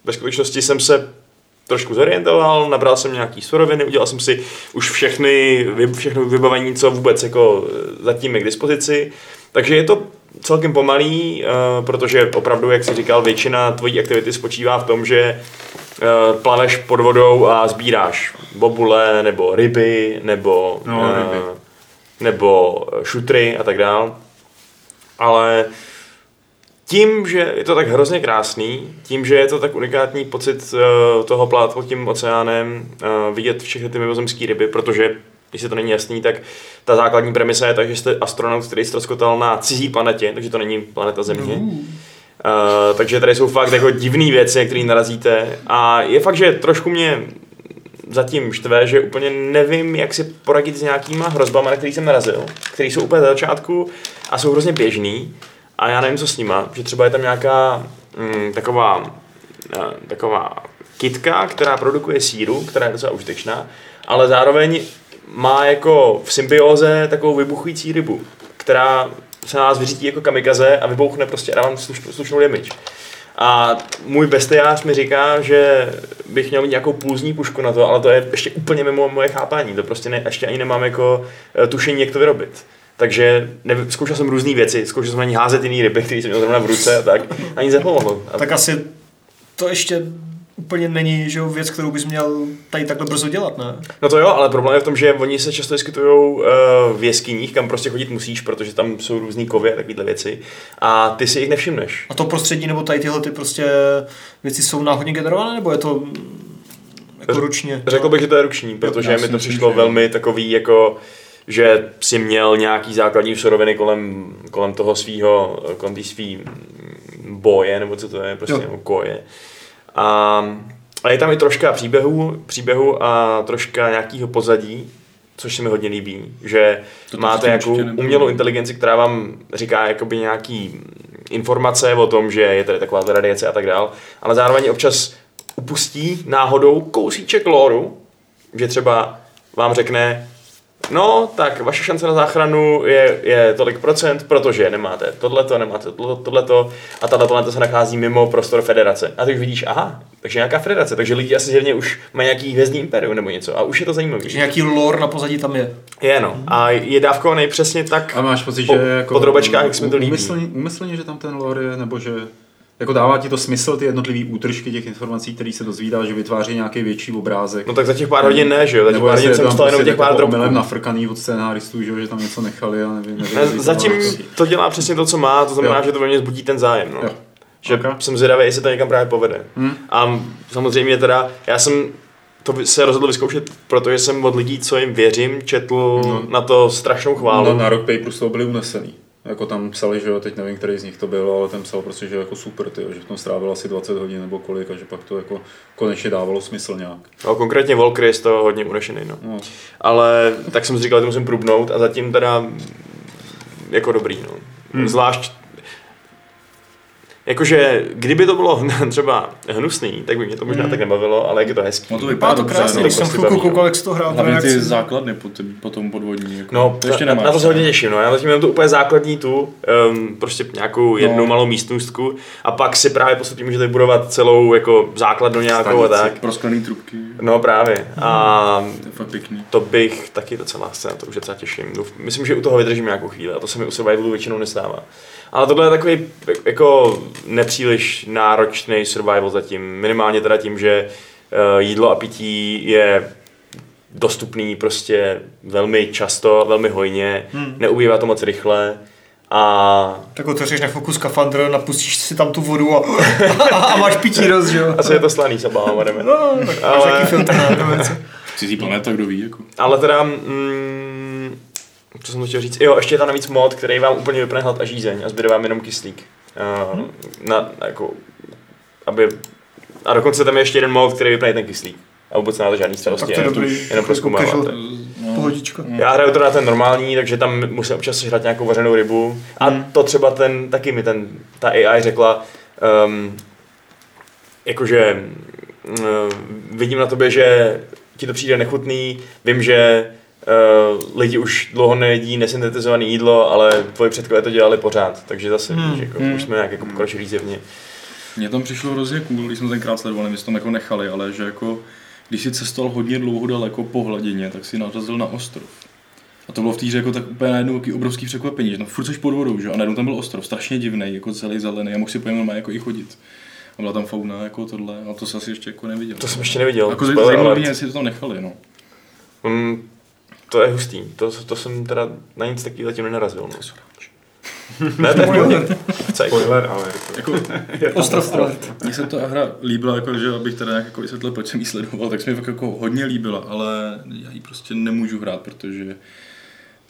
C: ve skutečnosti jsem se trošku zorientoval, nabral jsem nějaký suroviny, udělal jsem si už všechny, všechno vybavení, co vůbec jako eh, zatím je k dispozici. Takže je to celkem pomalý, eh, protože opravdu, jak jsi říkal, většina tvojí aktivity spočívá v tom, že eh, plaveš pod vodou a sbíráš bobule, nebo ryby, nebo,
A: No,
C: eh,
A: ryby.
C: nebo šutry a tak dál. Ale tím, že je to tak hrozně krásný, tím, že je to tak unikátní pocit toho plát pod tím oceánem, vidět všechny ty mimozemské ryby, protože když se to není jasný, tak ta základní premisa je tak, že jste astronaut, který ztroskotal na cizí planetě, takže to není planeta Země. Uh, takže tady jsou fakt jako divné věci, které narazíte. A je fakt, že trošku mě zatím štve, že úplně nevím, jak si poradit s nějakýma hrozbama, na který jsem narazil, který jsou úplně na začátku a jsou hrozně běžný. A já nevím, co s nima, že třeba je tam nějaká mm, taková, eh, taková kitka, která produkuje síru, která je docela užitečná, ale zároveň má jako v symbioze takovou vybuchující rybu, která se na nás vyřítí jako kamikaze a vybouchne prostě a dávám sluš, slušnou damage. A můj bestiář mi říká, že bych měl mít nějakou pulzní pušku na to, ale to je ještě úplně mimo moje chápání. To prostě ne, ještě ani nemám jako eh, tušení, jak to vyrobit. Takže nevím, zkoušel jsem různé věci, zkoušel jsem na ní házet jiný ryby, který jsem měl zrovna v ruce a tak. A nic nepomohlo.
B: Tak asi to ještě úplně není že jo, věc, kterou bys měl tady takhle brzo dělat, ne?
C: No to jo, ale problém je v tom, že oni se často vyskytují uh, v jeskyních, kam prostě chodit musíš, protože tam jsou různý kovy a takovéhle věci. A ty si jich nevšimneš.
B: A to prostředí nebo tady tyhle ty prostě věci jsou náhodně generované, nebo je to mm, jako ručně?
C: Řekl bych, že to je ruční, protože mi to přišlo
D: že-
C: velmi takový jako že si měl nějaký základní suroviny kolem, kolem toho svého, kolem té svý boje, nebo co to je, prostě
B: Jo.
C: nebo koje. A, a je tam i troška příběhu, příběhu a troška nějakého pozadí, což se mi hodně líbí, že
D: To
C: máte
D: nebylo.
C: umělou inteligenci, která vám říká jakoby nějaký informace o tom, že je tady taková radiace a tak dál, ale zároveň občas upustí náhodou kousíček lóru, že třeba vám řekne, no, tak vaše šance na záchranu je, je tolik procent, protože nemáte tohleto, nemáte tohleto, tohleto a tato planeta se nachází mimo prostor federace. A ty už vidíš, aha, takže nějaká federace, takže lidi asi zjevně už mají nějaký hvězdný imperium nebo něco a už je to zajímavé.
B: Že nějaký lore na pozadí tam je.
C: Je no. A je dávkovaný přesně tak
A: A máš pocit,
C: po,
A: že jako...
C: po drobečkách, jak se mi to líbí.
A: Úmyslně, úmyslně, že tam ten lore je, nebo že jako dává ti to smysl, ty jednotlivý útržky těch informací, které se dozvídá, že vytváří nějaký větší obrázek.
C: No tak za těch pár hodin ne, že jo? Za těch pár hodin jsem dostal jenom
A: prostě
C: těch pár
A: jako
C: drobků.
A: omylem nafrkaný od scénáristů, že, jo, že tam něco nechali a nevím. nevím
C: Ne, Zatím
A: nevím,
C: to dělá přesně to, co má, to znamená,
A: Jo.
C: že to ve mně zbudí ten zájem. No.
A: Jo.
C: Že
A: Ok.
C: jsem zvědavý, jestli to někam právě povede.
A: Hmm.
C: A samozřejmě teda, já jsem to se rozhodl vyzkoušet, protože jsem od lidí, co jim věřím, četl
A: No.
C: na to strašnou chválu.
A: No, na Rock Paper z toho byli unesený. Jako tam psali, že jo, teď nevím, který z nich to byl, ale ten psal prostě, že jako super, tyjo, že v tom strávil asi 20 hodin nebo kolik a že pak to jako konečně dávalo smysl nějak.
C: No, konkrétně Volker je z toho hodně unešený. No.
A: No.
C: Ale tak jsem si říkal, že to musím průbnout a zatím teda jako dobrý. No.
A: Hmm.
C: Zvlášť Jakože, kdyby to bylo [laughs] třeba hnusný, tak by mě to možná tak nebavilo, ale jak je to hezký.
D: No to
B: Vypadá to krásně,
D: no.
B: když jsem
C: prostě
B: chvilku
C: no.
B: koukal, jak to hrál.
D: Hlavně ty základny potom, potom podvodní. Jako.
C: No,
D: to ještě
C: na,
D: nemáš.
C: na to se hodně těším, no. Já zatím mám tu úplně základní tu, um, prostě nějakou jednu
D: No.
C: malou místnostku a pak si právě postupně můžete budovat celou jako základnu nějakou a
A: Stanici.
C: tak.
D: Prosklený trubky.
C: No právě. A
D: To je fakt pěkný.
C: to bych taky docela se na to už docela těším. Myslím, že u toho vydržím nějakou chvíli a to se mi u survivalu většinou nestává. Ale tohle je takový jako nepříliš náročný survival zatím. Minimálně teda tím, že eh, jídlo a pití je dostupný prostě velmi často, velmi hojně, hmm. neubývá to moc rychle a
B: Tak otevřeš na chvilku skafandr, napustíš si tam tu vodu a, a, a máš pití roz, že jo?
C: asi je to slaný s obáma, jdeme.
B: No, tak máš
C: Ale-
B: taky filtr na.
D: Cizí planeta, kdo ví, jako.
C: Ale teda, mm, co jsem chtěl říct, jo, ještě je tam navíc mod, který vám úplně vypne hlad a žízeň a zbyde vám jenom kyslík. Uh, na, jako, aby, a dokonce tam je ještě jeden mod, který vypne i ten kyslík. A vůbec nemáte žádný
B: Tak
C: starosti,
B: to je
C: jenom,
B: dobrý.
C: jenom proskoumáváte.
B: Casual Pohodička.
C: Já hraju to na ten normální, takže tam musím občas sežrat nějakou vařenou rybu. A to třeba ten, taky mi ten, ta AI řekla, um, jakože uh, vidím na tobě, že ti to přijde nechutný, vím, že uh, lidi už dlouho nejedí nesyntetizované jídlo, ale tvoji předkové to dělali pořád, takže zase
B: Hmm.
C: víš, jako,
D: Hmm.
C: už jsme nějak jako pokročilí zjevně.
D: Mně tam přišlo hrozně cool, když jsme tenkrát sledovali, my jsme tam jako nechali, ale že jako když si cestoval hodně dlouho daleko po hladině, tak si narazil na ostrov. A to bylo v týře jako tak úplně najednou jaký obrovský překvapení, že tam furt jsi pod vodou, že? A najednou tam byl ostrov, strašně divný, jako celý zelený a mohl si po něm jako i chodit. A byla tam fauna jako tohle, a to se asi ještě jako neviděl.
C: To jsem ještě neviděl.
D: Jako zajímavé, jestli to tam nechali, no.
C: Mm, to je hustý. To, to jsem teda na nic takový zatím nenarazil. No. ne, to je. Chce.
A: Spoiler, ale
D: Jako,
B: Ostrov alert.
D: mně se ta hra líbila, jako, že abych teda nějak jako vysvětlil, proč jsem ji sledoval, tak se mi fakt jako hodně líbila, ale já ji prostě nemůžu hrát, protože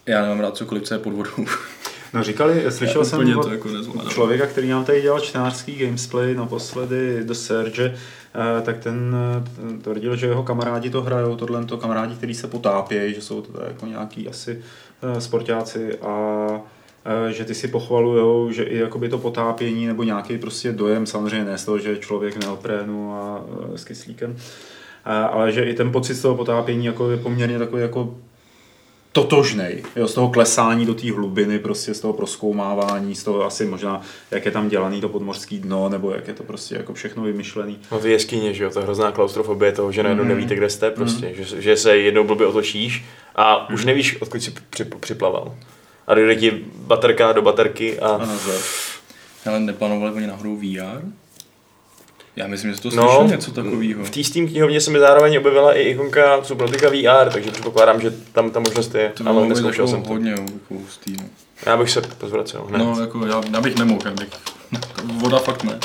D: já nemám rád cokoliv, co je pod vodou.
A: No říkali, slyšel
D: Já
A: jsem
D: to jako nezvládám.
A: člověka, který nám tady dělal čtenářský gamesplay naposledy do Serge, tak ten eh, tvrdil, že jeho kamarádi to hrajou, tohle to kamarádi, kteří se potápějí, že jsou to jako nějaký asi eh, sportáci a eh, že ty si pochvalujou, že i jakoby to potápění nebo nějaký prostě dojem, samozřejmě ne z toho, že člověk neoprénu a eh, s kyslíkem, eh, ale že i ten pocit z toho potápění jako je poměrně takový jako totožnej, jo, z toho klesání do té hlubiny, prostě z toho proskoumávání, z toho asi možná, jak je tam dělaný to podmořský dno, nebo jak je to prostě jako všechno vymyšlený.
C: No ty jeskyně, že jo, to je hrozná klaustrofobie toho, že najednou nevíte, kde jste prostě, že, že se jednou blbě otočíš a už nevíš, odkud jsi při, připlaval. A dojde ti baterka do baterky a...
D: A. Ale neplánovali oni náhodou VR? Já myslím, že jsi to
C: No,
D: slyšel něco takového.
C: v té Steam knihovně se mi zároveň objevila i ikonka Subnautica VR, takže předpokládám, že tam ta možnost je,
D: To
C: ale neskoušel jsem to.
D: hodně jako. No.
C: Já bych se pozvracel hned.
D: no, jako já, já bych nemohl, já bych, [laughs] voda fakt ne.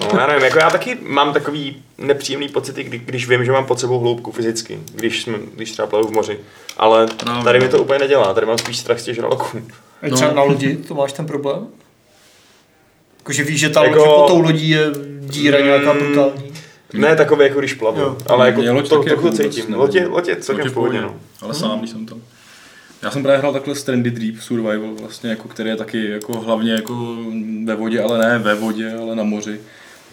C: No, já nevím, jako já taky mám takový nepříjemný pocity, kdy, když vím, že mám pod sebou hloubku fyzicky, když, jsme, když třeba plavu v moři. Ale
D: Právě.
C: tady mi to úplně nedělá, tady mám spíš strach z těch žraloků.
B: A
D: No.
B: třeba na lodi, to máš ten problém? Jakože víš, že ta
C: Jako-
B: že pod tou lodí je díra nějaká
C: Mm.
B: brutální.
C: Ne takové, jako když plavu,
B: Jo.
C: ale jako
D: loď
C: to,
D: taky
C: trochu
D: jako
C: cítím. Lotě, lotě celkem pohodě,
D: no.
C: no.
D: Ale sám, když jsem tam. Já jsem právě hrál takhle Stranded Deep Survival, vlastně, jako, který je taky jako hlavně jako ve vodě, ale ne ve vodě, ale na moři.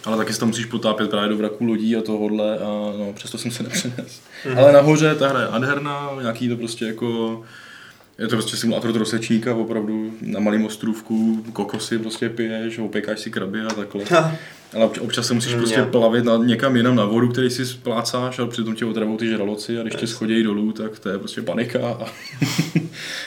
D: Ale taky se tam musíš potápět právě do vraků lodí a tohodle a no, přesto jsem se [laughs] nepřenes.
C: Mhm.
D: Ale nahoře ta hra je adherná, nějaký to prostě jako je to prostě simulátor trosečníka, opravdu na malém ostrůvku, kokosy prostě piješ, opěkáš si kraby a takhle. Ale obč- občas se musíš prostě
C: Mňam.
D: plavit na, někam jinam na vodu, který si splácáš a přitom tě otravou ty žraloci a když tě schodí dolů, tak to je prostě panika. A, [laughs]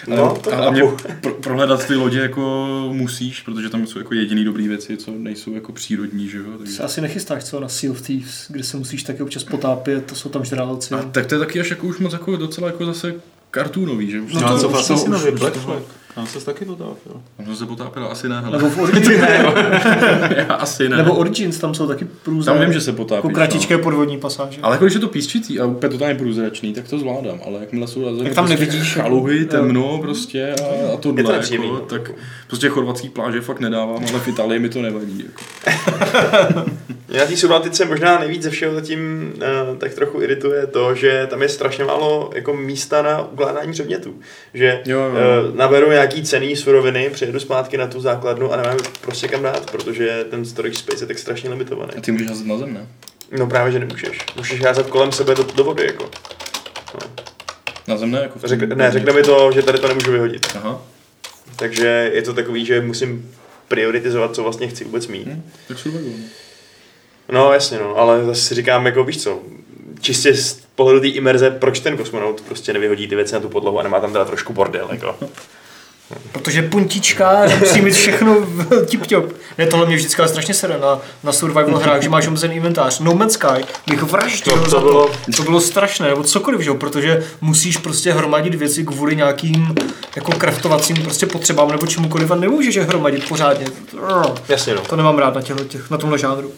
C: No, to
D: a hlavně
C: chápu.
D: pro, prohledat ty lodě jako musíš, protože tam jsou jako jediný dobrý věci, co nejsou jako přírodní, že jo. Takže...
B: Se asi nechystáš co na Sea of Thieves, kde se musíš taky občas potápět, to jsou tam žraloci.
D: A tak to je taky až jako už moc jako docela jako zase kartoonový, že? Už
A: No,
D: to-
A: a co vlastně
D: to-
A: si nový Black
D: to-
A: Flag? Tam se taky potápěl.
D: Tam se potápěl asi ne, hele.
B: Nebo v Origins, [laughs] [laughs]
D: Já asi ne.
B: nebo Origins, tam jsou taky průzra.
D: Tam vím, že se potápíš.
B: Jako
D: no.
B: kratičké podvodní pasáže.
D: Ale jako když je to písčitý a úplně totálně průzračný, tak to zvládám, ale jakmile jsou
B: Tak tam
D: prostě
B: nevidíš,
D: chaluhy,
B: jako-
D: temno prostě a, a tohle,
C: Je to
D: jako,
C: no.
D: tak prostě chorvatský pláže fakt nedávám, ale v Itálii mi to nevadí. Jako. [laughs]
C: Mě na té Subnautice možná nejvíc ze všeho zatím uh, tak trochu irituje to, že tam je strašně málo jako místa na ukládání předmětů. Že
D: Jo, jo.
C: Uh, naberu nějaký cený suroviny, přijedu zpátky na tu základnu a nemám prostě kam dát, protože ten storage space je tak strašně limitovaný.
D: A ty můžeš házet na zem, ne?
C: No právě, že nemůžeš. Můžeš házet kolem sebe do, do vody, jako.
D: Na zem ne? Jako v
C: Řek, ne, řekne mi to, že tady to nemůžu vyhodit.
D: Aha,
C: Takže je to takový, že musím prioritizovat, co vlastně chci vůbec mít.
D: hm, tak no.
C: No jasně no, ale zase si říkám, jako víš co, čistě z pohledu té imerze, proč ten kosmonaut prostě nevyhodí ty věci na tu podlahu a nemá tam teda trošku bordel, jako. [laughs]
B: Protože puntička musí mít všechno tip top. Ne, tohle mě vždycky strašně sere na, na survival hrách, že máš omezený inventář. No Man's Sky bych vraždil
C: To- to bylo-
B: To bylo strašné, nebo cokoliv, že protože musíš prostě hromadit věci kvůli nějakým jako craftovacím prostě potřebám nebo čemukoliv a nemůžeš je hromadit pořádně.
C: Jasně no.
B: To nemám rád na, těchto, těch, na tomhle žánru.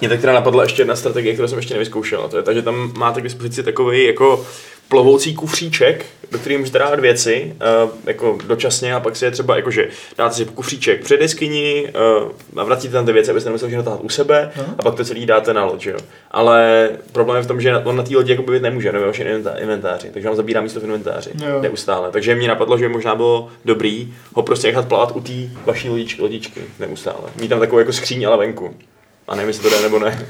C: Mě tak teda napadla ještě jedna strategie, kterou jsem ještě nevyzkoušel, a to je ta, že tam máte k dispozici takový jako plovoucí kufříček, do kterého můžete dát věci, uh, jako dočasně a pak si je třeba, jakože dáte si kufříček před jeskyni, uh, navracíte tam ty věci, abyste nemuseli všechno tahat u sebe
B: Aha.
C: a pak to celý dáte na loď, jo. Ale problém je v tom, že on na té lodi jako být nemůže, nebo vaše inventá- inventáři, takže vám zabírá místo v inventáři
B: Jo.
C: neustále. Takže mě napadlo, že by možná bylo dobrý ho prostě nechat plavat u té vaší lodičky, lodičky neustále. Mít tam takovou jako skříň ale venku. A nevím, jestli to jde nebo ne.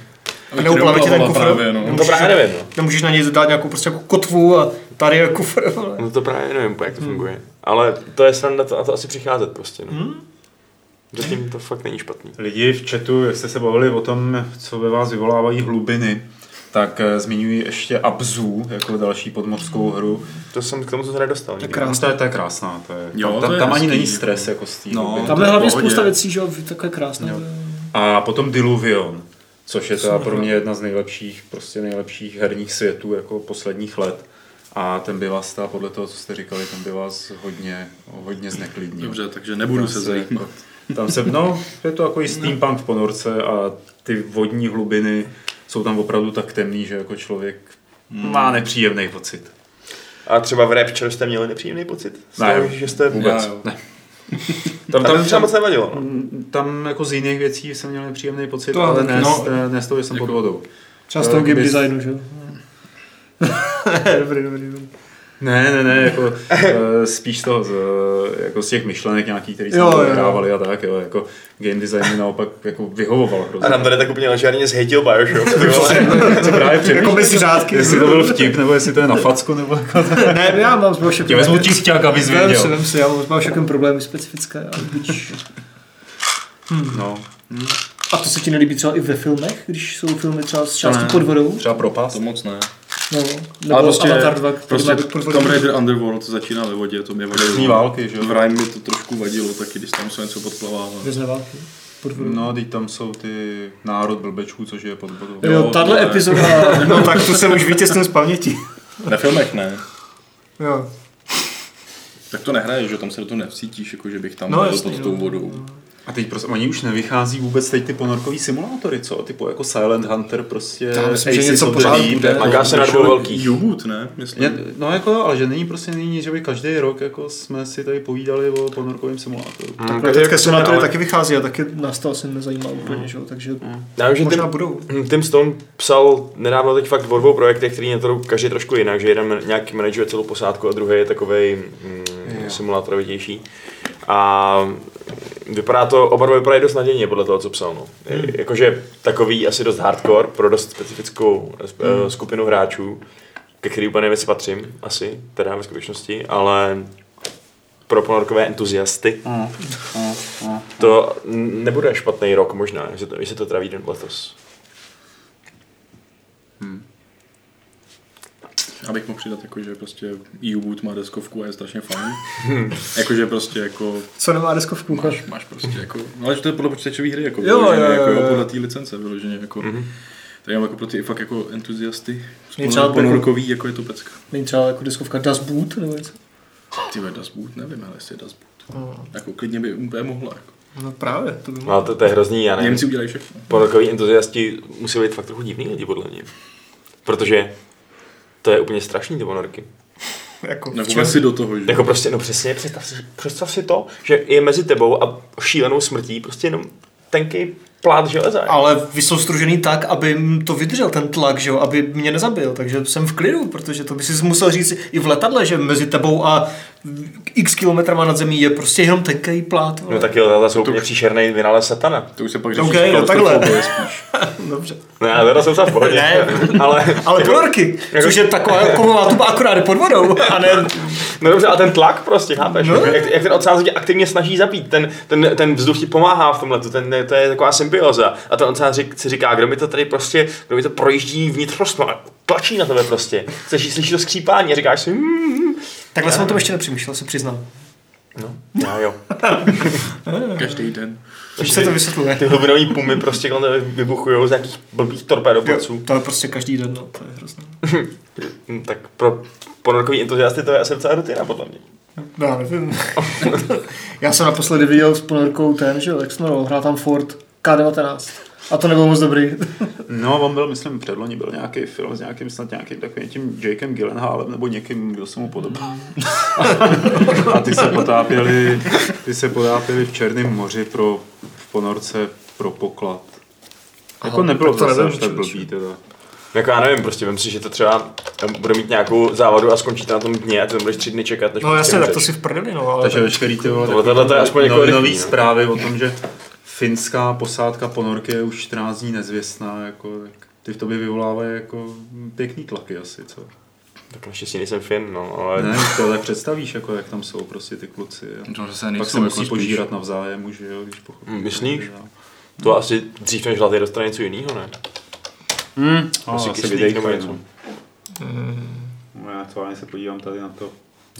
B: Neuplaví tě ten kufr?
D: Právě, no.
C: No to právě nevím. No.
B: Nemůžeš na něj dát nějakou prostě jako kotvu a tady je kufr. vole.
C: no to právě nevím, jak to funguje. Ale to je sranda to, a to asi přicházet prostě. No.
B: Hmm?
C: Zatím to fakt není špatný.
A: Lidi v chatu, jak jste se bavili o tom, co ve vás vyvolávají hlubiny, tak eh, zmiňuji ještě Abzu jako další podmořskou hru.
C: To jsem k tomu se nedostal.
B: Krásný.
A: No, to, je, to je krásná, to je,
D: Jo,
A: tam,
D: to
A: tam,
D: je
A: tam ani není stres jako z té
D: No.
B: Tam
D: to
B: je hlavně spousta věcí, že jo, takové krásné.
A: Jo. A potom Diluvion, což je teda pro mě jedna z nejlepších, prostě nejlepších herních světů jako posledních let. A ten by vás, podle toho, co jste říkali, ten by vás hodně, hodně zneklidnil.
D: Dobře, takže nebudu
A: Tam
D: se zajímat.
A: Tam se, no, je to jako steampunk v ponorce a ty vodní hlubiny jsou tam opravdu tak temný, že jako člověk má nepříjemný pocit.
C: A třeba v Rapture jste měli nepříjemný pocit? Z
A: Ne,
C: toho, že jste
A: Vůbec.
D: Já, jo.
A: Ne. [laughs]
C: Tam, tam třeba moc nevadilo. No.
A: tam jako z jiných věcí jsem měl nepříjemný pocit,
B: To-
A: ale ne,
D: no.
A: no, ne z toho, že jsem pod vodou.
B: Třeba z toho
A: Kdyby-
B: game designu, že jo. [laughs] dobrý, dobrý, dobrý.
A: Ne, ne, ne, jako eh, spíš z toho, z, eh, jako z těch myšlenek nějakých, které jsme
B: Jo, jo, jo.
A: hrávali a tak, jo, jako game design mi naopak jako vyhovoval hrozně.
C: A nám tady tak úplně ležárně zhejtil Bioshock. ty vole.
A: Co právě
B: Jako
A: přemýšlím,
B: mezi řádky.
A: jestli to byl vtip, nebo jestli to je na facku, nebo jako
B: Ne, já mám s Bioshockem.
A: Tě vezmu tisťák, abys
B: Vem si,
A: věděl.
B: vem si, já mám s Bioshockem problémy specifické. A, buď...
A: No,
B: a to se ti nelíbí třeba i ve filmech, když jsou filmy třeba z části
D: ne.
B: pod vodou?
A: třeba propast.
D: To moc ne.
B: No, nebo
D: Ale prostě,
B: Avatar 2, který
D: prostě. Tomb Raider Underworld začíná ve vodě, to mě vadilo.
A: Války, že jo?
D: V Rime mi to trošku vadilo, taky když tam se něco podplavá.
B: Vězné války.
A: No, teď tam jsou ty národ blbečků, což je pod vodou.
B: Jo,
D: Jo,
B: tahle epizoda, [laughs] no tak to jsem už vytěsnil z paměti.
D: Na filmech ne.
B: Jo.
D: Tak to nehraješ, že tam se do toho nevcítíš, jako že bych tam
B: No,
D: byl
B: jasný,
D: pod
B: no.
D: tou vodou.
A: A teď prostě, oni už nevychází vůbec teď ty ponorkový simulátory, co? Typu jako Silent Hunter prostě.
B: Já myslím, že něco pořád bude.
C: Maká se na dvou velkých.
D: U-Boot, ne? Myslím.
A: Je, no jako, ale že není prostě není, že by každý rok jako jsme si tady povídali o ponorkovém simulátoru.
C: Mm, každý
B: teďka
C: rok
B: simulátory
C: ale-
B: taky vychází a taky nás to asi nezajímá úplně, že jo, takže
C: Já vím, že
B: možná
C: Tim,
B: budou.
C: Tim Stone psal nedávno teď fakt o dvou projektech, který na to každý trošku jinak, že jeden nějaký manažuje celou posádku a druhý je takový mm, simulátorovitější. A vypadá to, oba dva vypadají dost nadějně podle toho, co psal. No.
B: Hmm.
C: Je- Jakože takový asi dost hardcore pro dost specifickou
B: Hmm.
C: mm. skupinu hráčů, ke který úplně nevím, patřím, asi, teda ve skutečnosti, ale pro ponorkové entuziasty.
A: Mm.
C: To n- nebude špatný rok možná, jestli to, jestli to teda vyjde letos.
D: Abych mohl přidat, jako, že prostě U-Boot má deskovku a je strašně fajn. [laughs] Jakože prostě jako
B: Co nemá deskovku?
D: máš, máš prostě jako, no, ale že to je podle počítačové hry, jako,
B: Jo,
D: vyloženě,
B: jo, jo,
D: jako,
B: jo.
D: podle té licence vyloženě, jako, mm-hmm. tak jenom jako pro ty fakt jako entuziasty,
B: Je třeba jako-
D: ponorkový, jako je to pecka.
B: Není třeba jako deskovka Das Boot nebo něco?
D: Ty ve Das Boot, nevím, ale jestli je Das Boot. Jako klidně by úplně mohla, jako.
B: No právě, to by
C: No,
B: mohlo.
C: to, to je hrozný, já nevím.
D: Němci udělají všechno.
C: Ponorkoví entuziasti musí být fakt trochu divný lidi, podle mě. Protože to je úplně strašný, ty ponorky. [laughs]
B: Jako, v čem?
D: vem si do toho, že?
C: Jako prostě, no přesně, představ si, představ si to, že je mezi tebou a šílenou smrtí prostě jenom tenký plát železa.
B: Ale vy jsou stružený tak, aby to vydržel ten tlak, že jo, aby mě nezabil, takže jsem v klidu, protože to by si musel říct i v letadle, že mezi tebou a x kilometrama nad zemí je prostě jenom tenký plát. vole.
C: No tak jo, to jsou úplně příšerný vynález satana.
D: To už se pak řeší
B: no takhle. [laughs] Dobře.
C: Ne, já teda jsem se v pohodě.
B: Ne.
C: ale,
B: Ale
C: jako-
B: ponorky,
C: jako-
B: což je taková kovová tuba akorát je pod vodou, a ne...
C: No dobře, a ten tlak prostě, chápeš?
B: No.
C: Jak, jak ten oceán se tě aktivně snaží zabít, ten, ten, ten vzduch ti pomáhá v tomhle, ten, to je taková symbioza. A ten oceán řík, si říká, kdo mi to tady prostě, kdo mi to projíždí vnitřnostno a tlačí na tebe prostě. Slyšíš, slyšíš to skřípání a říkáš si, mm,
B: Takhle jsem o tom ještě nepřemýšlel, se přiznám.
C: no, já jo. [laughs]
D: Každý den.
B: Už se to vysvětluje.
C: Ty hlubinové pumy prostě kolem vybuchují z nějakých blbých torpédoplaců.
B: To je prostě každý den, no, to je hrozné. [laughs]
C: Hm, Tak pro ponorkový entuziasty to je asi docela rutina, podle mě.
B: No, já nevím. [laughs] já jsem naposledy viděl s ponorkou ten, že jsme hrál tam Ford K19. A to nebylo moc dobrý.
A: No, on byl, myslím, předloni byl nějaký film s nějakým snad nějakým takovým tím Jakem Gyllenhaalem nebo někým, kdo se mu podobá. A ty se potápěli, ty se potápěli v Černém moři pro, v ponorce pro poklad. Jako
B: Aha,
A: nebylo
B: tak to
A: to zase
B: nevím,
A: až tak blbý teda.
C: Jako já nevím, prostě vím si, že to třeba bude mít nějakou závadu a skončí to na tom dně a ty tam budeš tři dny čekat, než
B: No
C: prostě
B: jasně, tak to si v prdeli, no, ale...
A: Takže veškerý ty vole,
C: Tohle- tohle to je aspoň jako no.
A: zprávy o tom, že finská posádka ponorky je už 14 dní nezvěstná, jako, tak ty v tobě vyvolávají jako pěkný tlaky asi, co?
C: Tak naštěstí nejsem Fin, no, ale...
A: Ne, to tak představíš, jako jak tam jsou prostě ty kluci. A
D: To zase
A: pak se musí
D: jako
A: požírat navzájem už, jo, když pochopíš.
C: Hmm, myslíš?
A: No.
C: To asi dřív než Zlatý dostane něco jiného, ne?
A: Hmm,
C: Asi
A: asi
C: kyslík nebo něco.
A: no. No, já to ani se podívám tady na to,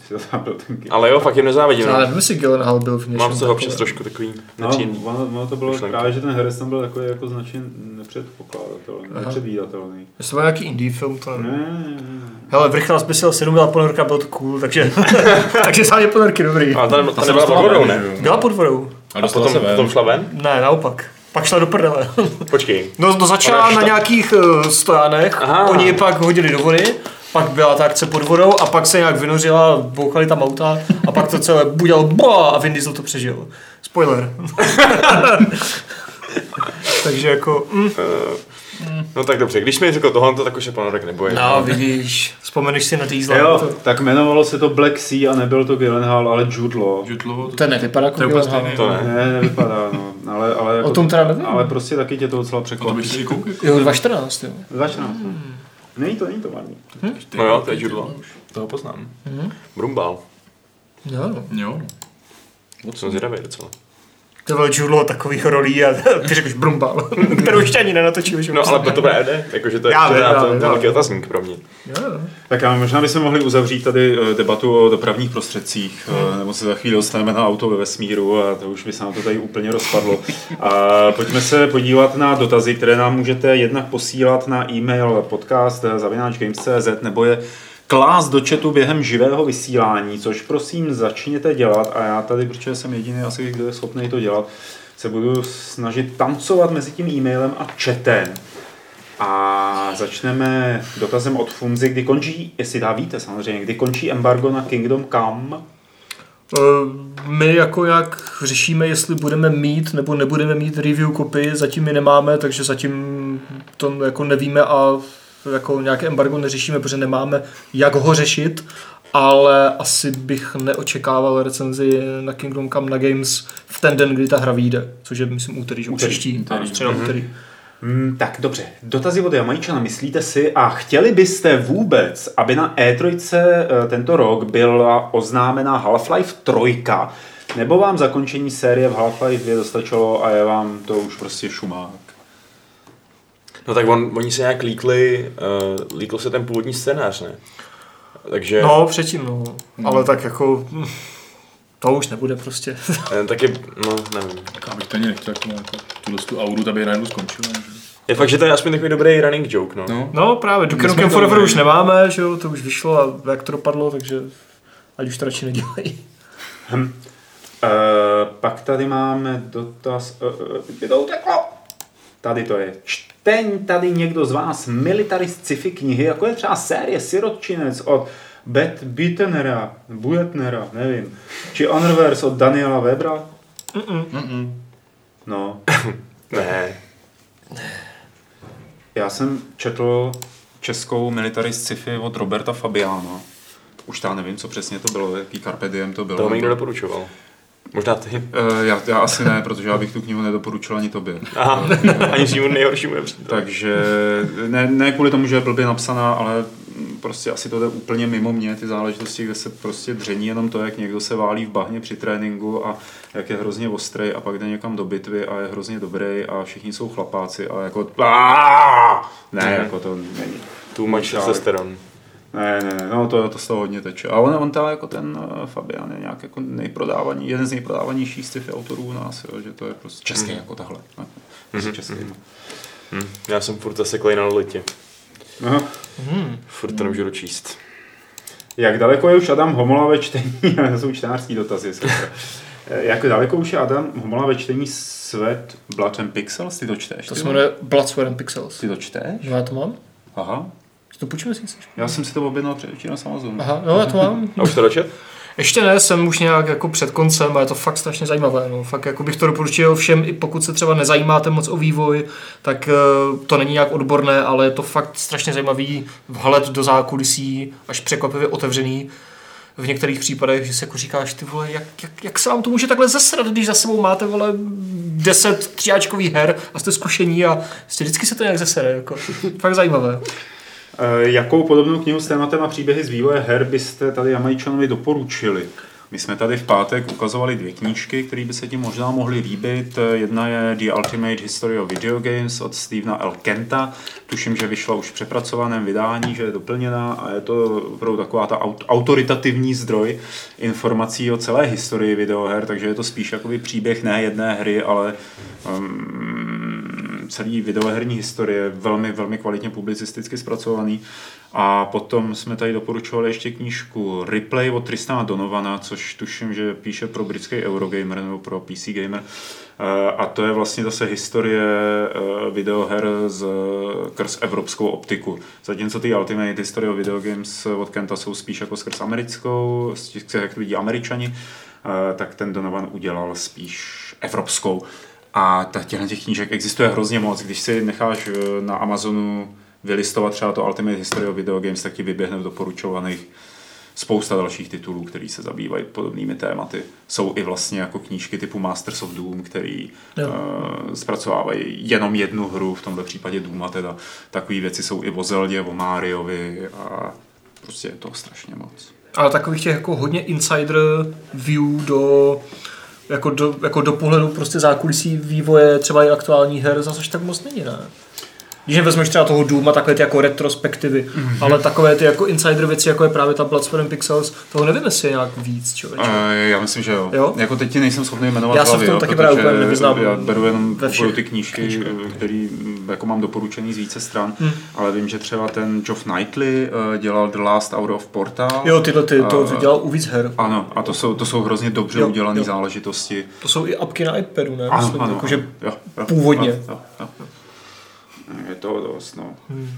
A: to byl ten.
C: Ale jo, fakt jim nezávidím.
B: Já
C: No.
B: nevím, jestli Gyllenhaal byl v něčem
C: Mám z toho
B: takovém.
C: občas trošku takový
A: No,
C: nepříjemný.
A: ono, ono, to bylo
C: myšlenky.
A: právě, že ten herec tam byl takový jako značně nepředpokládatelný,
B: Aha.
A: nepředvídatelný.
B: Jestli to byl nějaký indie film, to.
A: Ne, ne, ne.
B: Hele, v rychle zbysil 7 byla ponorka, bylo to cool, takže, [laughs] takže sáně ponorky dobrý.
C: A ta, ta,
D: se
C: nebyla pod vodou, ne?
B: Byla pod vodou.
D: A
C: A potom,
D: se
C: potom šla ven?
B: Ne, naopak. Pak šla do prdele.
C: Počkej.
B: No, no začala na nějakých uh,
C: Aha.
B: oni ji pak hodili do vody, pak byla ta akce pod vodou a pak se nějak vynořila, bouchali tam auta a pak to celé budělo boa a Vin Diesel to přežil. Spoiler. [laughs] Takže jako, mm,
C: No tak dobře, když mi řekl tohle, tak už se ponorek neboje.
B: no vidíš, vzpomeneš si na Diesla.
A: Jo,
B: To,
A: tak jmenovalo se to Black Sea a nebyl to Gyllenhaal, ale Jude Law.
D: Jude Law,
B: to nevypadá jako
D: To je
B: Gyllenhaal.
D: stejný.
C: To ne.
A: Ne, nevypadá, no. Ale, ale, jako,
B: O tom teda nevím.
A: ale prostě taky tě to docela
D: to
A: překvapí.
D: bych si koukal.
B: Jo, 2014, jo.
A: 2014. Není to, není to marný.
C: No jo, to je Law. Toho poznám. Brumbal.
B: Jo.
D: Jo.
C: Jsem zvědavý docela.
B: To bylo Julo takových rolí a [laughs] ty řekneš brumbal, [laughs] kterou ještě ani nenatočil. že
C: No ale to dobré ne, jakože to je
B: Já já
C: to, velký otazník pro mě.
B: Jo, jo.
A: Tak a možná bychom mohli uzavřít tady eh, debatu o dopravních prostředcích, eh, nebo se za chvíli dostaneme na auto ve vesmíru a to už by se nám to tady úplně rozpadlo. A pojďme se podívat na dotazy, které nám můžete jednak posílat na e-mail podcast zavináčgames.cz nebo je klást do chatu během živého vysílání, což prosím začněte dělat a já tady, protože jsem jediný asi, kdo je schopný to dělat, se budu snažit tancovat mezi tím e-mailem a chatem. A začneme dotazem od Funzy, kdy končí, jestli dá víte samozřejmě, kdy končí embargo na Kingdom Come.
B: Eh, My jako jak řešíme, jestli budeme mít nebo nebudeme mít review kopy, zatím ji nemáme, takže zatím to jako nevíme a jako nějaké embargo neřešíme, protože nemáme jak ho řešit, ale asi bych neočekával recenzi na Kingdom Come na Games v ten den, kdy ta hra vyjde, což je myslím úterý, že
A: Úterý.
B: příští,
D: Úterý.
B: středa úterý.
A: Hmm, tak dobře, dotazy od Jamajčana, myslíte si a chtěli byste vůbec, aby na E3 eh, tento rok byla oznámena Half-Life 3, nebo vám zakončení série v Half-Life 2 dostačilo a je vám to už prostě šumák?
C: No tak on, oni se nějak líkli, uh, líkl se ten původní scénář, ne? Takže
B: No, předtím, no. Ale tak jako... [laughs] To už nebude prostě. [laughs]
C: eh, taky, no nevím.
D: Já bych to ani nechtěl jako, jako tuhle tu auru, aby najednou skončila. Že?
C: Je fakt, že to je aspoň takový dobrý running joke, no.
D: No.
B: No právě, Duke Nukem Forever už nemáme, že jo, to už vyšlo a jak to dopadlo, takže ať už to radši nedělají.
A: Hm. E, pak tady máme dotaz, e, e, kde to uteklo? Tady to je. Čteň tady někdo z vás military sci-fi knihy, jako je třeba série Sirotčinec od Bet Bittenera, Buetnera, nevím, či Honorverse od Daniela Webra?
D: Mm-mm.
A: No, [coughs]
C: Ne.
A: já jsem četl českou military sci-fi od Roberta Fabiana. Už já nevím, co přesně to bylo, jaký Carpe Diem to bylo.
C: Toho mi někdo doporučoval. Možná ty.
A: Eh, já, já asi ne, protože já bych tu knihu nedoporučil ani tobě.
C: Aha, [laughs] ani svým nejhoršímu nepříteli.
A: Takže ne, ne kvůli tomu, že je blbě napsaná, ale prostě asi to jde úplně mimo mě, ty záležitosti, kde se prostě dření jenom to, jak někdo se válí v bahně při tréninku a jak je hrozně ostrý a pak jde někam do bitvy a je hrozně dobrý a všichni jsou chlapáci a jako ne, jako to není.
C: Too much testosteron.
A: Ne, ne, ne, no to, to z toho hodně teče. A on, on teda jako ten uh, Fabian je nějak jako nejprodávaný, jeden z nejprodávanějších sci-fi autorů u nás, jo, že to je prostě český
C: Mhm.
A: jako tahle. Ne, prostě český.
C: Hm. Já jsem furt zaseklej na lolitě.
A: Aha.
C: Furt to nemůžu dočíst.
A: Jak daleko je už Adam Homola ve čtení, [laughs] to jsou čtenářský dotazy. Eh, Jak daleko už je Adam Homola ve čtení Sweat Blood and Pixels? Ty to čteš?
B: To se jmenuje Blood, Sweat and Pixels.
A: Ty to čteš?
B: No já to mám?
A: Aha.
B: Si to půjčíme, jestli chceš.
A: Já jsem si to objednal předevčírem na Amazonu.
B: Aha, no já to mám.
C: A už to dočet?
B: Ještě ne, jsem už nějak jako před koncem a je to fakt strašně zajímavé. No. Fakt jako bych to doporučil všem, i pokud se třeba nezajímáte moc o vývoj, tak eh, to není nějak odborné, ale je to fakt strašně zajímavý vhled do zákulisí, až překvapivě otevřený. V některých případech, že se jako říkáš, ty vole, jak, jak, jak se vám to může takhle zasrat, když za sebou máte, vole, 10 tříáčkových her a jste zkušení a prostě vždycky se to nějak zasere, jako. Fakt zajímavé.
A: Eh, Jakou podobnou knihu s tématem a příběhy z vývoje her byste tady Jamajčanovi doporučili? My jsme tady v pátek ukazovali dvě knížky, které by se ti možná mohly líbit. Jedna je The Ultimate History of Video Games od Stevena L. Kenta. Tuším, že vyšla už v přepracovaném vydání, že je doplněná a je to opravdu taková ta aut- autoritativní zdroj informací o celé historii videoher, takže je to spíš jakoby příběh ne jedné hry, ale um, celý videoherní historie, velmi, velmi kvalitně publicisticky zpracovaný. A potom jsme tady doporučovali ještě knížku Replay od Tristana Donovana, což tuším, že píše pro britský Eurogamer nebo pro PC Gamer. Eh, A to je vlastně zase historie eh, videoher z, skrz evropskou optiku. Zatímco ty Ultimate History of Video Games od Kenta jsou spíš jako skrz americkou, z těch, jak vidí američani, eh, tak ten Donovan udělal spíš evropskou. A těchto těch knížek existuje hrozně moc. Když si necháš eh, na Amazonu vylistovat třeba to Ultimate History of Video Games, tak ti vyběhne v doporučovaných spousta dalších titulů, které se zabývají podobnými tématy. Jsou i vlastně jako knížky typu Masters of Doom, který
B: Jo.
A: uh, zpracovávají jenom jednu hru, v tomto případě Dooma teda. Takové věci jsou i o Zeldě, o Mariovi a prostě je toho strašně moc.
B: Ale takových těch jako hodně insider view do jako do, jako do pohledu prostě zákulisí vývoje třeba i aktuální her zase tak moc není, ne? Když vezmeš třeba toho Doom a takové ty jako retrospektivy,
A: Mhm.
B: mm-hmm. ale takové ty jako insider věci, jako je právě ta Bloodsport and Pixels, toho nevím, jestli je nějak víc, člověče.
A: Uh, já myslím, že jo.
B: Jo?
A: Jako teď ti nejsem schopný jmenovat
B: Já se v tom taky právě úplně nevyznám
A: Já beru jenom
B: ve všech
A: opravdu ty knížky, které jako mám doporučený z více stran,
B: Hmm.
A: ale vím, že třeba ten Geoff Knightley uh, dělal The Last Hour of Portal.
B: Jo, tyhle ty, to
A: A-
B: dělal u víc her.
A: Ano, a to jsou, to jsou hrozně dobře
B: Jo,
A: udělané záležitosti.
B: To jsou i apky na iPadu, ne?
A: Ano,
B: Myslím,
A: ano,
B: jakože
A: ano. Jo, jo,
B: původně.
A: Jo, jo, jo. Je to dost, no. Hmm. Uh,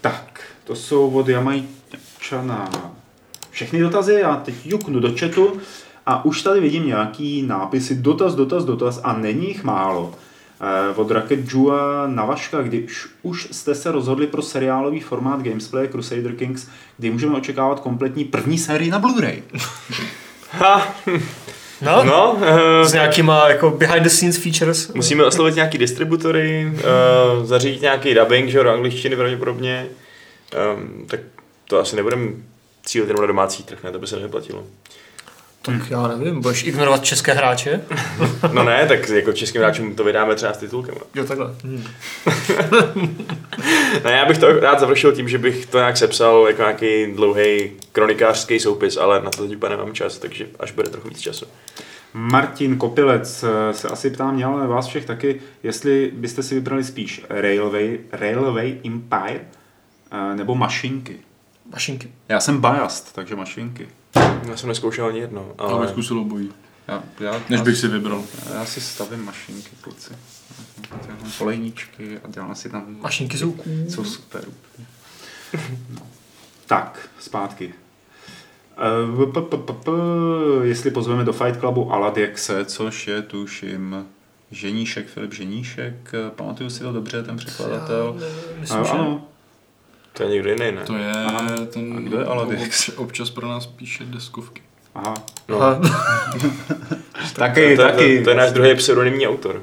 A: tak, to jsou od Jamajčana všechny dotazy, já teď juknu do chatu a už tady vidím nějaký nápisy dotaz, dotaz, dotaz a není jich málo. Eh, Od Rocket Jua na Vaška, když už jste se rozhodli pro seriálový formát Gamesplay Crusader Kings, kdy můžeme očekávat kompletní první sérii na Blu-ray. [laughs] [laughs]
C: Ha,
B: No, no.
C: uh,
B: S nějakýma jako behind the scenes features.
C: musíme oslovit nějaký distributory, uh, zařídit nějaký dubbing, že jo, do angličtiny pravděpodobně. Um, tak to asi nebudeme cílit jenom na domácí trh, ne, to by se nevyplatilo.
B: Tak já nevím, budeš ignorovat české hráče? [laughs]
C: No ne, tak jako českým hráčům to vydáme třeba s titulkem.
B: Jo, takhle. Hmm. [laughs]
C: Ne, já bych to rád završil tím, že bych to nějak sepsal jako nějaký dlouhý kronikářský soupis, ale na to teď úplně nemám čas, takže až bude trochu víc času.
A: Martin Kopilec eh, se asi ptá mě, ale vás všech taky, jestli byste si vybrali spíš Railway, Railway Empire eh, nebo mašinky.
B: Mašinky.
A: Já jsem biased, takže mašinky.
C: Já jsem neskoušel ani jedno,
D: Ale
C: ale...
D: bych zkusil obojí,
A: Já, já,
D: než
A: já,
D: bych si vybral.
A: já si stavím mašinky, kluci. Tyhle Polejníčky a dělám si tam...
B: Mašinky jsou cool.
A: Jsou super. úplně. [laughs] Tak, zpátky. Eh, p- p- p- p- Jestli pozveme do Fight Clubu Aladiexe, což je tuším Ženíšek, Filip Ženíšek, eh, pamatuju si to dobře, ten překladatel.
B: Myslím,
A: Eh,
B: že
A: ano,
C: To je někdo jiný, ne?
D: To je
A: Aha.
D: ten,
A: A kdo je Aladix?
D: obč- občas pro nás píše deskovky.
A: aha.
C: No.
B: Aha. [laughs]
A: Taky,
C: to,
A: taky.
C: To, to, je náš druhý pseudonymní autor.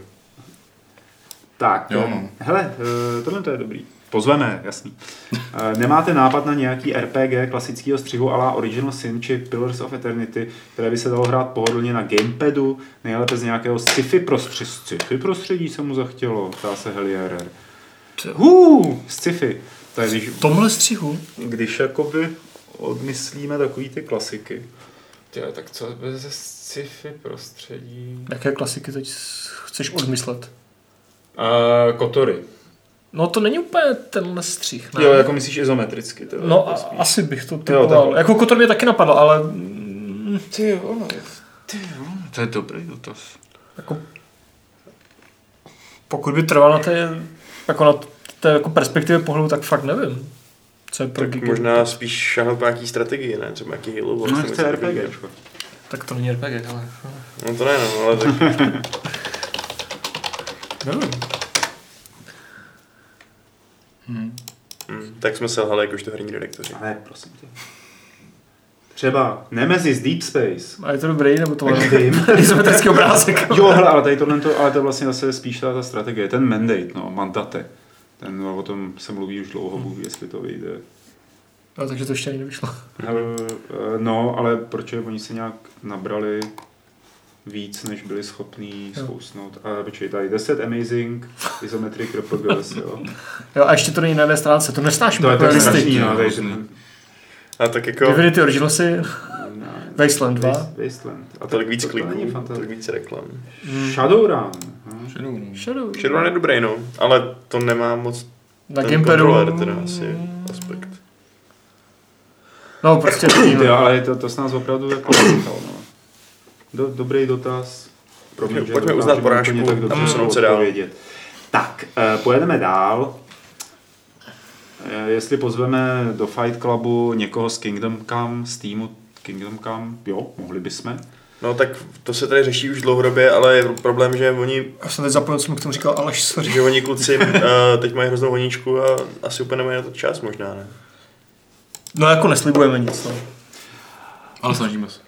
A: Tak,
D: Jo, no.
A: hele, eh, tohle to je dobrý. Pozveme, jasný. Eh, Nemáte nápad na nějaký RPG klasického střihu ala Original Sin či Pillars of Eternity, které by se dalo hrát pohodlně na gamepadu, nejlépe z nějakého sci-fi prostředí. Sci-fi prostředí se mu zachtělo, ptá se Helierer. Hů, sci-fi. To je když,
B: V tomhle střihu?
A: když jakoby odmyslíme takový ty klasiky. Tě, tak co bez sci-fi prostředí?
B: Jaké klasiky teď chceš odmyslet?
A: Uh, kotory.
B: No to není úplně tenhle střih, ne?
A: Jo, jako myslíš izometricky. Teda,
B: No
A: jako
B: a, asi bych to
A: Jo,
B: typoval.
A: takhle.
B: jako Kotor mě taky napadl, ale
A: Ty jo, no, ty jo, to je dobrý dotaz.
B: jako, pokud by trval na té, jako na té jako perspektivě pohledu, tak fakt nevím. Co je pro
C: Tak možná spíš šáhnout po nějaký strategii, ne? Třeba nějaký Halo Wars.
A: No, chce
C: něco
A: RPG.
C: takového.
B: Tak to není RPG, ale
C: No to ne, no, ale tak... [laughs]
B: nevím.
C: hm, tak jsme selhali jakožto herní redaktoři.
A: Ale prosím tě. Třeba Nemesis Deep Space.
B: A je to dobrý, nebo to
A: Tak vím. [laughs]
B: izometrický obrázek?
A: Jo, hele, ale tady tohle, to, ale to je vlastně zase spíš ta, ta strategie, ten mandate, no, mandate. Ten, no, o tom se mluví už dlouho, Bůh ví, jestli to vyjde.
B: No, takže to ještě ani nevyšlo. [laughs]
A: Eh, No, ale proč oni se nějak nabrali víc, než byli schopní zkousnout. A počkej, tady 10 Amazing Isometric RPGs, jo. [laughs]
B: Jo, a ještě to není na jedné stránce, to nesnáším.
A: To je tak
B: listy.
A: strašný, no, ten,
C: A tak jako
B: Divinity Originalsy,
A: ne,
B: Wasteland 2.
A: Waste- Wasteland.
C: a tolik víc
A: to, to
C: kliků, tolik víc reklam.
A: Shadowrun. hm.
D: Shadow, no.
B: Shadow.
C: Shadowrun je dobrý, no, ale to nemá moc
B: Na
C: ten
B: Gamepadu.
C: kontroler teda asi aspekt.
B: No, prostě [clears throat]
A: Jo, ale to, to s nás opravdu jako nechal, no. Do, dobrý dotaz. Promiň, že
C: Pojďme
A: dokážeme
C: uznat porážku
A: tak
C: a posunout se dál.
A: odpovědět. Tak, eh, pojedeme dál. Eh, Jestli pozveme do Fight Clubu někoho z Kingdom Come, z týmu Kingdom Come, jo, mohli bychom.
C: No tak to se tady řeší už dlouhodobě, ale je problém, že oni,
B: Já jsem teď zapomněl, co mi k tomu říkal Aleš, sorry.
C: že oni kluci uh, teď mají hroznou honíčku a asi úplně nemají na to čas možná, ne?
B: No jako neslibujeme nic, no.
D: Ale snažíme se.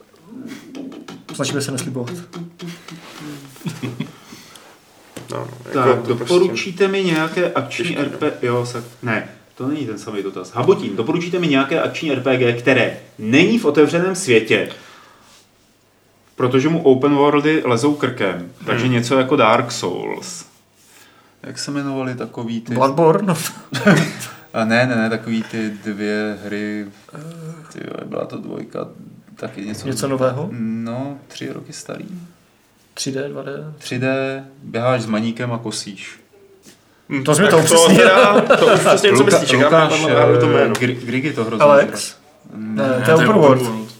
B: Snažíme se neslibovat.
C: No, no,
A: Tak,
C: jako to
A: doporučíte mi nějaké akční
C: Těžký, no.
A: RP... Jo, se... ne, to není ten samý dotaz. Habotín, doporučíte mi nějaké akční RPG, které není v otevřeném světě, protože mu open worldy lezou krkem. Takže
C: Hmm.
A: něco jako Dark Souls. Jak se jmenovali takový ty...
B: Bloodborne? No. [laughs]
A: A ne, ne, ne, takový ty dvě hry, ty jo, byla to dvojka, taky něco...
B: Něco nového?
A: No, tři roky starý.
B: 3D, 2D?
A: 3D, běháš s maníkem a kosíš.
C: Hm,
B: To
C: tak
B: to upřesnil.
C: teda, to [laughs] už přesně něco myslíš, čekám,
A: Lukáš,
C: to
A: eh,
C: jméno.
A: Grigi to hrozně
B: Alex?
A: Ne,
B: Ne, to je Open World.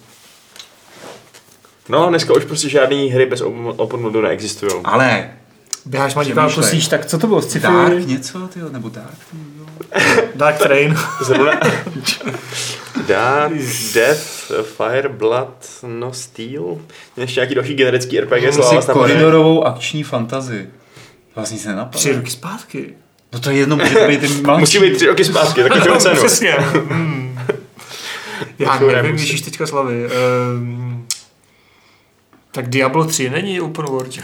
C: No, dneska už prostě žádný hry bez open worldu neexistují.
A: Ale
B: Běháš maníka a kosíš, tak co to bylo? Sci-fi?
A: Dark něco, tyjo, nebo Dark?
B: Dark Train. [laughs]
C: Zrovna... Dark, Death, Fire, Blood, no Steel. Ještě nějaký další generický RPG, co vás napadne.
A: koridorovou akční fantazii. Vlastně se nenapadne.
B: Tři roky zpátky.
A: No to je jedno, může to být mladší. [laughs]
C: Musí být tři roky zpátky, taky to [laughs] cenu.
B: Přesně. [laughs] Hmm. Já nevím,
C: musí.
B: Ježíš teďka slavy. Um, tak Diablo 3 není open world.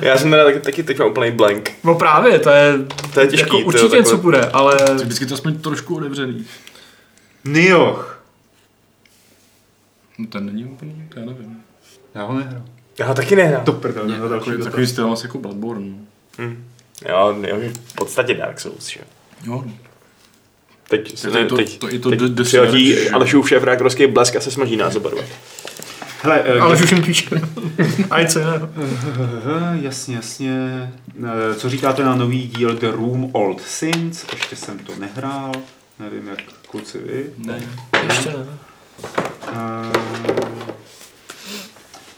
C: Já jsem teda taky, taky teď mám úplný blank.
B: No právě, to je,
C: To je těžký,
B: jako určitě něco bude, ale
D: Vždycky to aspoň trošku otevřený.
A: Nioh.
D: No ten není úplně, to já nevím.
A: Já ho nehrál.
C: Já ho taky nehrám.
A: To prdel, no, další
D: Takový, takový styl asi jako Bloodborne. no.
C: Hm. Jo, jo, v podstatě Dark Souls, že? jo. Teď,
D: To je to-
C: teď,
D: to- i to
C: teď
D: The- The
C: přihodí. Alešův šéf reaktorský blesk a se smaží nás oba dva.
A: Hele, eh,
B: ale už jim píše. A jiného.
A: Eh, Jasně, jasně. Eh, Co říkáte na nový díl The Room Old Sins? Ještě jsem to nehrál. Nevím, jak kluci vy.
D: Ne.
B: Ještě ne.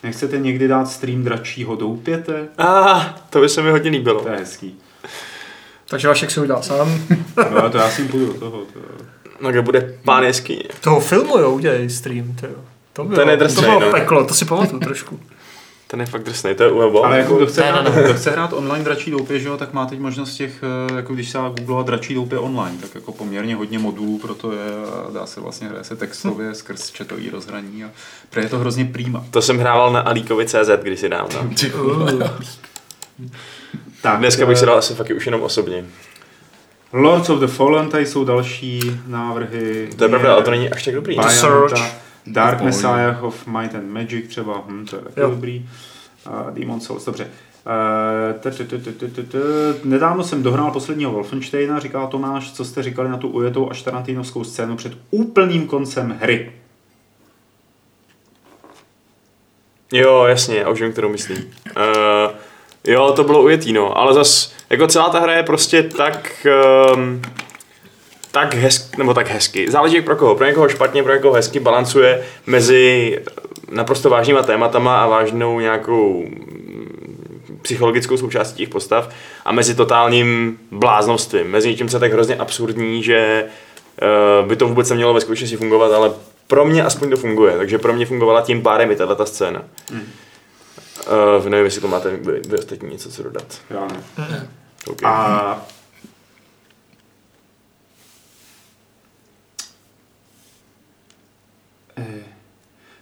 A: Nechcete někdy dát stream dračího doupěte?
C: A ah, to by se mi hodně líbilo.
A: To je hezký.
B: Takže Vašek si ho udělal sám. [laughs]
A: No, to já s ním půjdu do toho. To...
C: No, kde bude pán jeskyně.
B: Toho filmu, jo, udělej stream, to jo. To bylo,
C: Ten je
B: to
C: drsnej,
B: bylo
C: no.
B: peklo, to si pamatuju trošku.
C: Ten je fakt drsný, to je UFO.
A: Ale jako kdo chce,
B: Ne, ne,
A: hrát,
B: ne.
A: kdo chce hrát online dračí doupě, že jo, tak má teď možnost těch, eh, jako když se googlovat dračí doupě online, tak jako poměrně hodně modulů pro to je a dá se vlastně hraje se textově skrz četový rozhraní a pro je to hrozně prýma.
C: To jsem hrával na Alíkovi CZ kdysi dávno. [laughs]
A: Tak,
C: Dneska bych
A: eh,
C: se dal asi fakt už jenom osobně.
A: Lords of the Fallen, tady jsou další návrhy.
C: To je pravda, ale to není až tak dobrý.
A: Bayonetta,
B: Search.
A: Dark Messiah of Might and Magic třeba, hm, to je taky
B: Jo.
A: dobrý. Uh, Demon Souls, dobře. Eh, Nedávno jsem dohrál posledního Wolfensteina, říká Tomáš, co jste říkali na tu ujetou až tarantinovskou scénu před úplným koncem hry.
C: Jo, jasně, já už vím, kterou myslím. Uh, jo, to bylo ujetý, no, ale zas, jako celá ta hra je prostě tak, um, tak hezky, nebo tak hezky. Záleží jak pro koho. Pro někoho špatně, pro někoho hezky balancuje mezi naprosto vážnýma tématama a vážnou nějakou mm, psychologickou součástí těch postav a mezi totálním bláznovstvím, mezi něčím, co je tak hrozně absurdní, že uh, by to vůbec nemělo ve skutečnosti fungovat, ale pro mě aspoň to funguje, takže pro mě fungovala tím pádem i tato scéna. Mm. Uh, nevím, jestli to máte vy, vy ostatní něco co dodat.
A: Já ne.
C: Okay.
A: A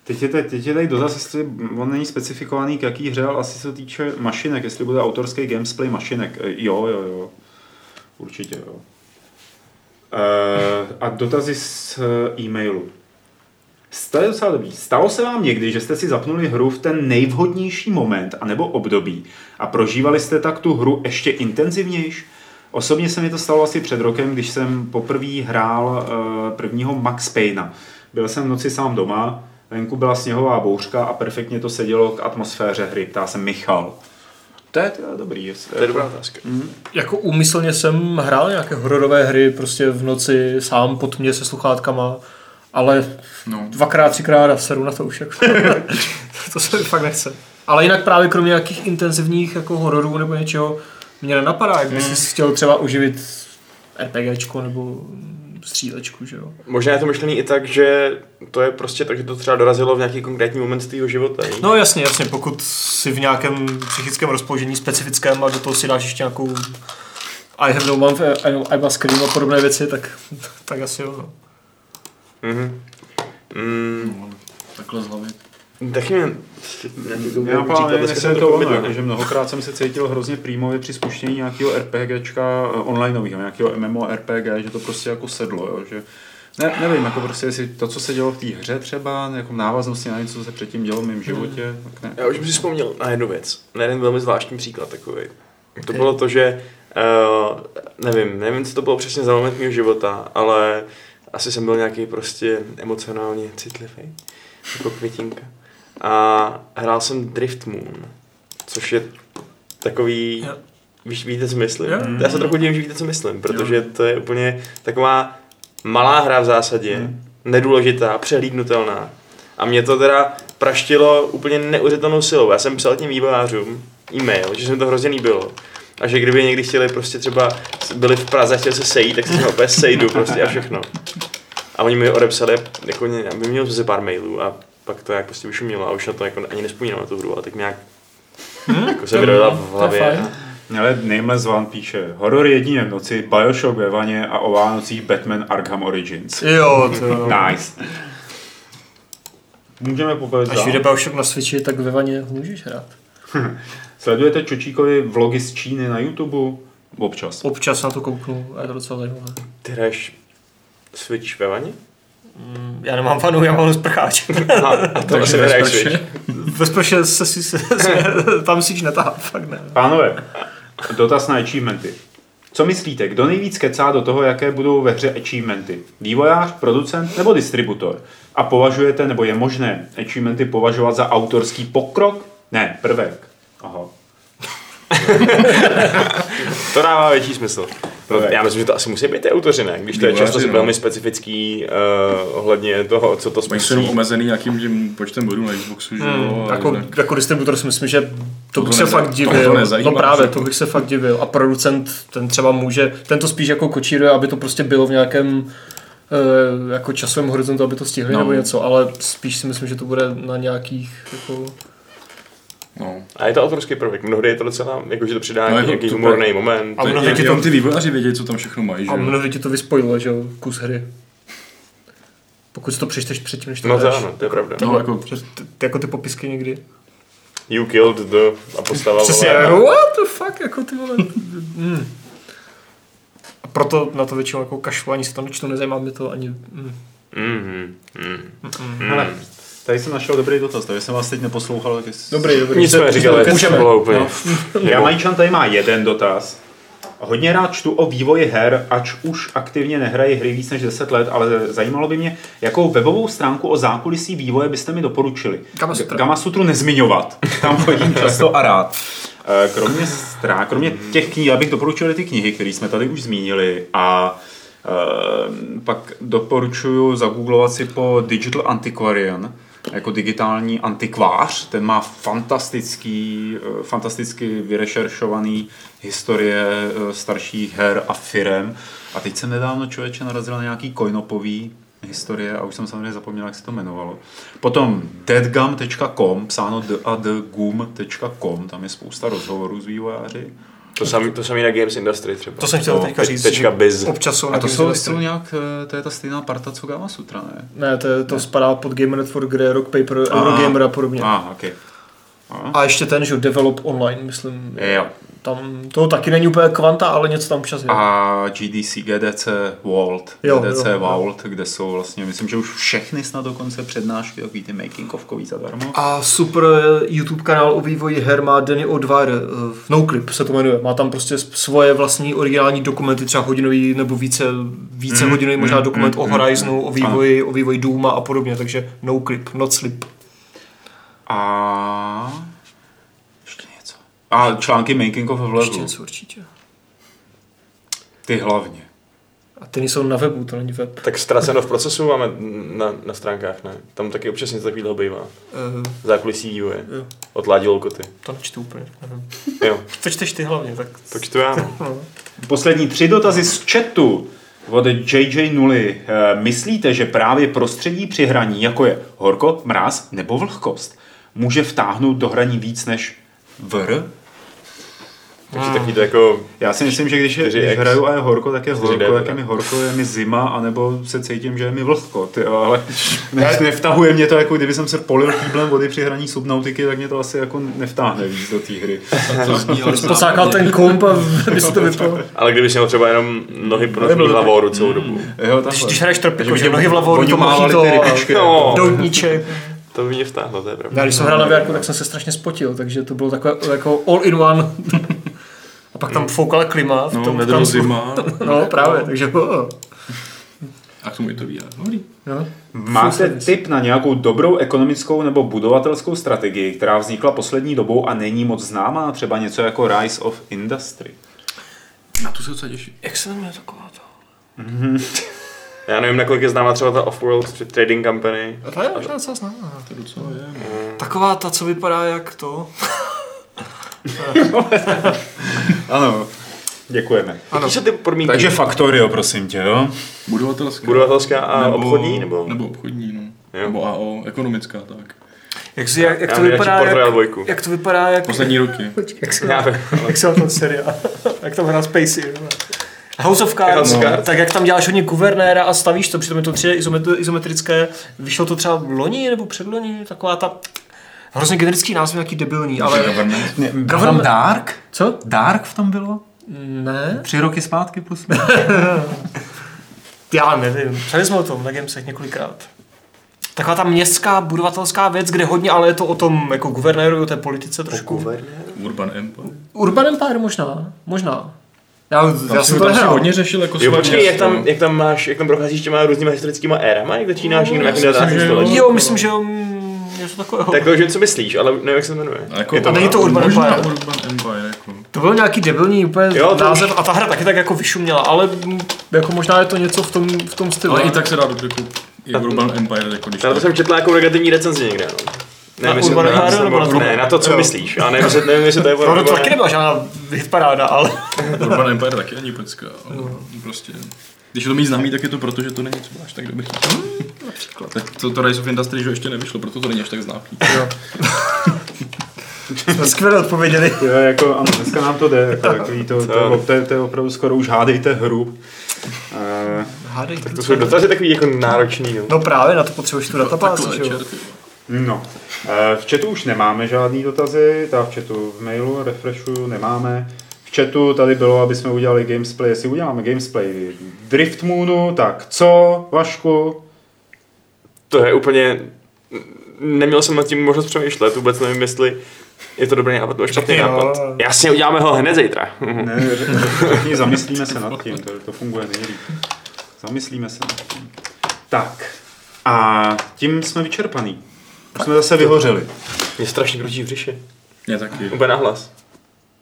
A: Teď je, tady, teď je tady dotaz, jestli on není specifikovaný k jaký hře, ale asi se týče mašinek, jestli bude autorský gameplay mašinek. E, Jo, jo, jo. Určitě jo. E, a dotazy z e-mailu. To je docela dobrý. Stalo se vám někdy, že jste si zapnuli hru v ten nejvhodnější moment anebo období a prožívali jste tak tu hru ještě intenzivnějš? Osobně se mi to stalo asi před rokem, když jsem poprvé hrál uh, prvního Max Payna. Byl jsem v noci sám doma, venku byla sněhová bouřka a perfektně to sedělo k atmosféře hry. Ptá se Michal. To je, dobrý.
C: To je dobrá otázka.
B: Jako úmyslně jsem hrál nějaké hororové hry prostě v noci sám pod mě se sluchátkama, ale
D: No.
B: dvakrát, třikrát a seru na to už. Jako. [laughs] to se mi fakt nechce. Ale jinak právě kromě nějakých intenzivních jako hororů nebo něčeho, mě nenapadá, jak bys si chtěl třeba uživit RPGčko nebo střílečku, že jo.
C: Možná je to myšlený i tak, že to je prostě tak, že to třeba dorazilo v nějaký konkrétní moment z tvého života. víš?
B: No jasně, jasně, pokud si v nějakém psychickém rozpoložení specifickém a do toho si dáš ještě nějakou I have no month, I, know, I must scream a podobné věci, tak, tak asi jo. No.
C: Mhm. Mm,
D: No, takhle z hlavy.
C: Taky mě...
A: Já je to ono, jako, že mnohokrát jsem se cítil hrozně prímově při spuštění nějakého RPGčka eh, onlineového, nějakého MMORPG, že to prostě jako sedlo, jo, že ne, nevím, jako prostě jestli to, co se dělo v té hře třeba, jako v návaznosti na něco, co se předtím dělo v mém životě, tak ne.
C: Já už bych si vzpomněl na jednu věc, na jeden velmi zvláštní příklad takový. To bylo to, že uh, nevím, nevím, co to bylo přesně za moment mého života, ale asi jsem byl nějaký prostě emocionálně citlivý, jako květinka. A hrál jsem Drift Moon, což je takový,
B: Jo.
C: víš, víte, co myslím?
B: Jo.
C: Já se trochu divím, že víte, co myslím, protože to je úplně taková malá hra v zásadě, nedůležitá, přehlídnutelná. A mě to teda praštilo úplně neuvěřitelnou silou. Já jsem psal těm vývojářům e-mail, že se mi to hrozně líbilo. A že kdyby někdy chtěli prostě třeba, byli v Praze a chtěli se sejít, tak se s nimi opět sejdu prostě a všechno. A oni mi odepsali, jako vyměnil jsem si pár mailů a pak to jak prostě vyšumělo a už na to jako ani nespomínám na tu hru, ale tak nějak jako se vyrojila v hlavě.
A: Ale Nameless One píše, horor jedině v noci, Bioshock ve vaně a o Vánocích Batman Arkham Origins.
B: Jo, to.
A: Nice. Můžeme pokračovat
B: Až vyjde Bioshock na Switchi, tak ve vaně můžeš hrát. [laughs]
A: Sledujete Čočíkovi vlogy z Číny na YouTube? Občas.
B: Občas na to kouknu a je to docela zajímavé.
C: Ty hraješ Switch ve vaně?
B: Já nemám vanu, já mám sprcháč.
C: Aha, a [laughs] to asi
D: ve sprše.
C: Switch.
B: Ve sprše se, si, se, se, [laughs] tam si netahá, fakt ne.
A: Pánové, dotaz na achievementy. Co myslíte, kdo nejvíc kecá do toho, jaké budou ve hře achievementy? Vývojář, producent nebo distributor? A považujete, nebo je možné achievementy považovat za autorský pokrok? Ne, prvek. Aha. [laughs]
C: To dává větší smysl. No, já myslím, že to asi musí být ty autoři, ne? Když to je často
D: no.
C: velmi specifický uh, ohledně toho, co to
D: Mají se jenom omezený nějakým tím počtem bodů na Xboxu, že jo?
B: Hmm,
D: a
B: jako, jako distributor si myslím, že to,
D: To
B: bych
D: to
B: se
D: neza-
B: fakt divil.
D: to nezajímá,
B: no právě,
D: že?
B: to bych se fakt divil. A producent, ten třeba může, ten to spíš jako kočíruje, aby to prostě bylo v nějakém eh, jako časovém horizontu, aby to stihli
D: No.
B: nebo něco, ale spíš si myslím, že to bude na nějakých jako...
D: No.
C: A je to autorský prvek. Mnohdy je to docela, jako, že to přidá
D: No, jako
C: nějaký
D: to
C: humorný
D: právě-
C: moment.
B: A mnohdy ti to-
D: ty vývojáři vědí, co tam všechno mají, že
B: A mnohdy ti to vyspojilo, že jo, kus hry. Pokud si to přečteš předtím, než to
C: No to ano, to je pravda.
D: No, jako,
B: ty, jako ty popisky někdy.
C: You killed the... a postava.
B: Přesně,
C: vole,
B: jako, what the fuck, jako ty vole. mm. A proto na to většinou jako kašlu, ani se tam nečtu, nezajímá mě to ani... Mm.
C: Mhm, mhm.
A: Hele, tady jsem našel dobrý dotaz, takže jsem vás teď neposlouchal. Tak jestli...
B: Dobrý, dobrý.
C: Nic jsme říkali, to
B: můžeme.
C: bylo úplně. [laughs]
A: Já Majčan tady má jeden dotaz. Hodně rád čtu o vývoji her, ač už aktivně nehraji hry víc než 10 let, ale zajímalo by mě, jakou webovou stránku o zákulisí vývoje byste mi doporučili.
B: Gamasutra.
A: Gamasutru nezmiňovat, tam chodím [laughs] často a rád. Eh, Kromě, strá, kromě těch knih, já bych doporučil ty knihy, které jsme tady už zmínili a eh, pak doporučuji zagooglovat si po Digital Antiquarian, jako digitální antikvář. Ten má fantastický, eh, fantasticky vyrešeršovaný historie eh, starších her a firem. A teď jsem nedávno člověče narazil na nějaký coinopový historie a už jsem samozřejmě zapomněl, jak se to jmenovalo. Potom deadgum.com, psáno d a d gum.com, tam je spousta rozhovorů s vývojáři.
C: To samý, to samý na Games Industry třeba.
B: To jsem chtěl
A: To
B: teďka říct.
C: tečka
B: že
C: biz.
B: Občas jsou
A: A
B: na
A: to jsou, jsou nějak, eh, to je ta stejná parta, co Gama Sutra, ne?
B: Ne, to, je, to spadá pod Gamer Network, kde je Rock Paper,
A: Aha.
B: Eurogamer a podobně.
A: Ah, ok. A?
B: A ještě ten, že jo, Develop Online, myslím.
A: Jo.
B: Tam to taky není úplně kvanta, ale něco tam občas je.
A: A GDC, GDC Vault,
B: Jo,
A: GDC
B: jo, jo.
A: Vault, kde jsou vlastně, myslím, že už všechny snad dokonce přednášky, takový ty making ofkový zadarmo.
B: A super YouTube kanál o vývoji her má Danny O'Dwyer, eh, Noclip se to jmenuje. Má tam prostě svoje vlastní originální dokumenty, třeba hodinový nebo více, více
A: Mm,
B: hodinový možná
A: mm,
B: dokument
A: mm,
B: o
A: mm,
B: Horizonu,
A: mm.
B: o vývoji, o vývoji Dooma a podobně, takže Noclip, not slip.
A: A. A články making of v
B: Ještě něco určitě.
A: Ty hlavně.
B: A ty jsou na webu, to není web.
C: Tak ztraceno v procesu máme na, na stránkách, ne? Tam taky občas něco takového bývá.
B: Uh,
C: Zákulisí vývoje.
B: jo,
C: Od Ládi Lolkoty.
B: to nečtu úplně, nevím.
C: Jo, [laughs]
B: To čteš ty hlavně, tak...
C: to čtu já. no. [laughs]
B: No.
A: Poslední tři dotazy z chatu od JJ Nuly. Eh, Myslíte, že právě prostředí při hraní, jako je horko, mráz nebo vlhkost, může vtáhnout do hraní víc než vr?
C: Takže takový to jako...
A: Já si myslím, že když, je,
C: 4X.
A: když hraju a je horko, tak je
C: 4D
A: horko, jak je mi horko, je mi zima, anebo se cítím, že je mi vlhko, ty, jo, ale [laughs] ne, nevtahuje mě to, jako kdyby jsem se polil kýblem vody při hraní subnautiky, tak mě to asi jako nevtáhne víc do té hry. [laughs]
B: Pocákal ten komp a by si to [laughs] vypal.
C: Ale kdyby si měl třeba jenom nohy ponořený hlavou celou dobu.
A: Jo,
B: Když, když hraješ
A: Takže
B: tropiku,
A: by
B: že nohy v lavoru, to
A: rybičky.
C: No.
B: doutníček.
C: To by mě vtáhlo, to je pravda.
B: Já když jsem hrál na VR, tak jsem se strašně spotil, takže to bylo takové jako all in one. [laughs] A pak tam foukala klima. v
D: No,
B: tom,
D: vedro
B: tam,
D: zima.
B: No, právě, takže oh,
D: A k tomu i to VR. Dobrý.
B: no.
A: Máte tip na nějakou dobrou ekonomickou nebo budovatelskou strategii, která vznikla poslední dobou a není moc známá, třeba něco jako Rise of Industry?
D: Na to se docela těším.
B: Jak se jmenuje taková to?
C: Já nevím, nakolik je známá třeba ta Offworld Trading Company.
B: A to je možná docela známá.
D: To docela je. no.
B: Taková ta, co vypadá jak to. [laughs]
A: Ano, děkujeme.
C: Jaký jsou ty podmínky?
A: Takže Factorio, prosím tě, jo?
D: Budovatelská.
C: Budovatelská a obchodní, nebo?
D: Nebo obchodní, no.
C: Jo.
D: Nebo AO, ekonomická, tak.
B: Jak, si, jak, jak to vypadá, jak, jak to vypadá, jak,
D: Poslední roky. [laughs]
B: jak se,
C: ale- [laughs]
B: jak se má ten seriál, jak tam hrál Spacey. jo. House of Cards,
C: House of
B: no. Tak jak tam děláš hodně guvernéra a stavíš to, přitom je to 3D izomet- izometrické, vyšlo to třeba loni nebo předloni, taková ta hrozně generický název, nějaký debilní, ale...
A: Byl tam Dark?
B: Co?
A: Dark v tom bylo?
B: Ne?
A: Tři roky zpátky plus [laughs]
B: Já nevím, psali jsme o tom na Gamesech několikrát. Taková ta městská budovatelská věc, kde hodně, ale je to o tom jako guvernéru, o té politice trošku.
D: Urban Empire.
B: Urban Empire možná, možná. Já, já
D: Já
B: jsem to nehrál.
D: hodně řešil jako
C: Jo, počkej, jak tam, jak tam máš, jak tam procházíš těma různýma historickýma érama, jak začínáš někde na
D: já si myslím,
C: 19.
D: že jo.
C: století?
B: Jo, myslím, že um, něco takového.
C: Tak to, že co myslíš, ale nevím, jak se to jmenuje.
D: Jako,
B: A není to Urban Empire.
D: Urban Empire, jako.
B: To byl nějaký debilní úplně
C: Jo, to
B: název a ta hra taky tak jako vyšuměla, ale mm, jako možná je to něco v tom, v tom stylu.
D: Ale i tak se dá dobře koupit. I Urban Empire, jako když
C: Ale to jsem četl jako negativní recenzi někde, no.
B: Na
C: Nevím, jestli-
B: Urban
C: nevím,
B: Empire
C: jestli-
B: nebo na to?
C: Ne, na to, co
B: Jo.
C: myslíš. A nevím, jestli, nevím, jestli to je [laughs]
B: No, to
C: Urban-
B: taky nebyla žádná hitparáda, ale... [laughs]
D: Urban Empire taky není pecka. ale Prostě. Když je to mít známý, tak je to proto, že to není třeba až tak dobrý.
B: Například.
D: Tak to, to Rise of Industry že ještě nevyšlo, proto to není až tak známý.
B: Jo. [laughs] Jsme skvěle odpověděli.
A: Jo, jako, ano, dneska nám to jde, jako, takový to, to, to, to, je- to, je opravdu skoro už hádejte hru. Uh,
B: Hádej,
C: To jsou dotazy takový jako náročný, no.
B: No právě, na to potřebuješ tu databázi,
A: No, uh, v chatu už nemáme žádný dotazy, ta v chatu v mailu, refreshu nemáme. V chatu tady bylo, aby jsme udělali gamesplay, jestli uděláme gamesplay Drift Moonu, tak co, Vašku?
C: To je úplně... Neměl jsem nad tím možnost přemýšlet, vůbec nevím, jestli je to dobrý nápad nebo špatný nápad. Jasně, uděláme ho hned zítra.
A: Ne, [laughs] řekni, zamyslíme se nad tím, to, to funguje nejlíp. Zamyslíme se nad tím. Tak, a tím jsme vyčerpaný. Už jsme zase vyhořeli.
C: Mě strašně krutí v břiše.
D: Mě taky.
C: Úplně nahlas.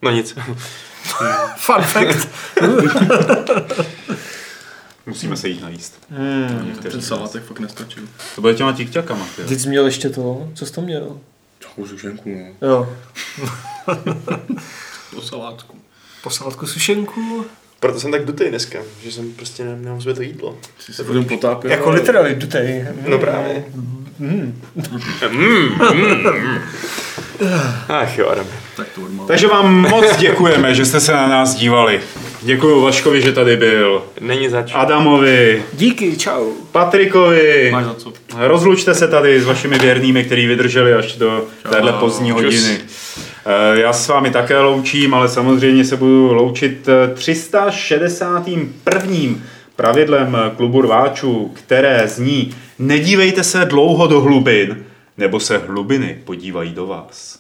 C: No nic. [laughs]
B: Fun fact. [laughs]
A: Musíme se jít najíst.
B: Hmm.
D: Ten salátek fakt nestačil.
A: To bude těma tikťakama, ty.
B: Teď jsi měl ještě to, co jsi to měl?
D: Takovou sušenku, no.
B: Jo. [laughs]
D: Po salátku.
B: Posádku sušenku.
C: Proto jsem tak dutej dneska, že jsem prostě ne- nemám sobě to jídlo.
D: Jsi se potom potápěl.
B: Jako
D: ale-
B: literally dutej.
C: No právě. Ach jo, Adam.
D: Tak to.
A: Takže vám moc děkujeme, že jste se na nás dívali. Děkuji Vaškovi, že tady byl.
C: Není zač.
A: Adamovi,
B: Díky, čau.
A: Patrikovi.
D: Máš za co?
A: Rozlučte se tady s vašimi věrnými, kteří vydrželi až do téhle pozdní hodiny. Eh, Já s vámi také loučím, ale samozřejmě se budu loučit eh, 361. pravidlem eh, klubu rváčů, které zní Nedívejte se dlouho do hlubin, nebo se hlubiny podívají do vás.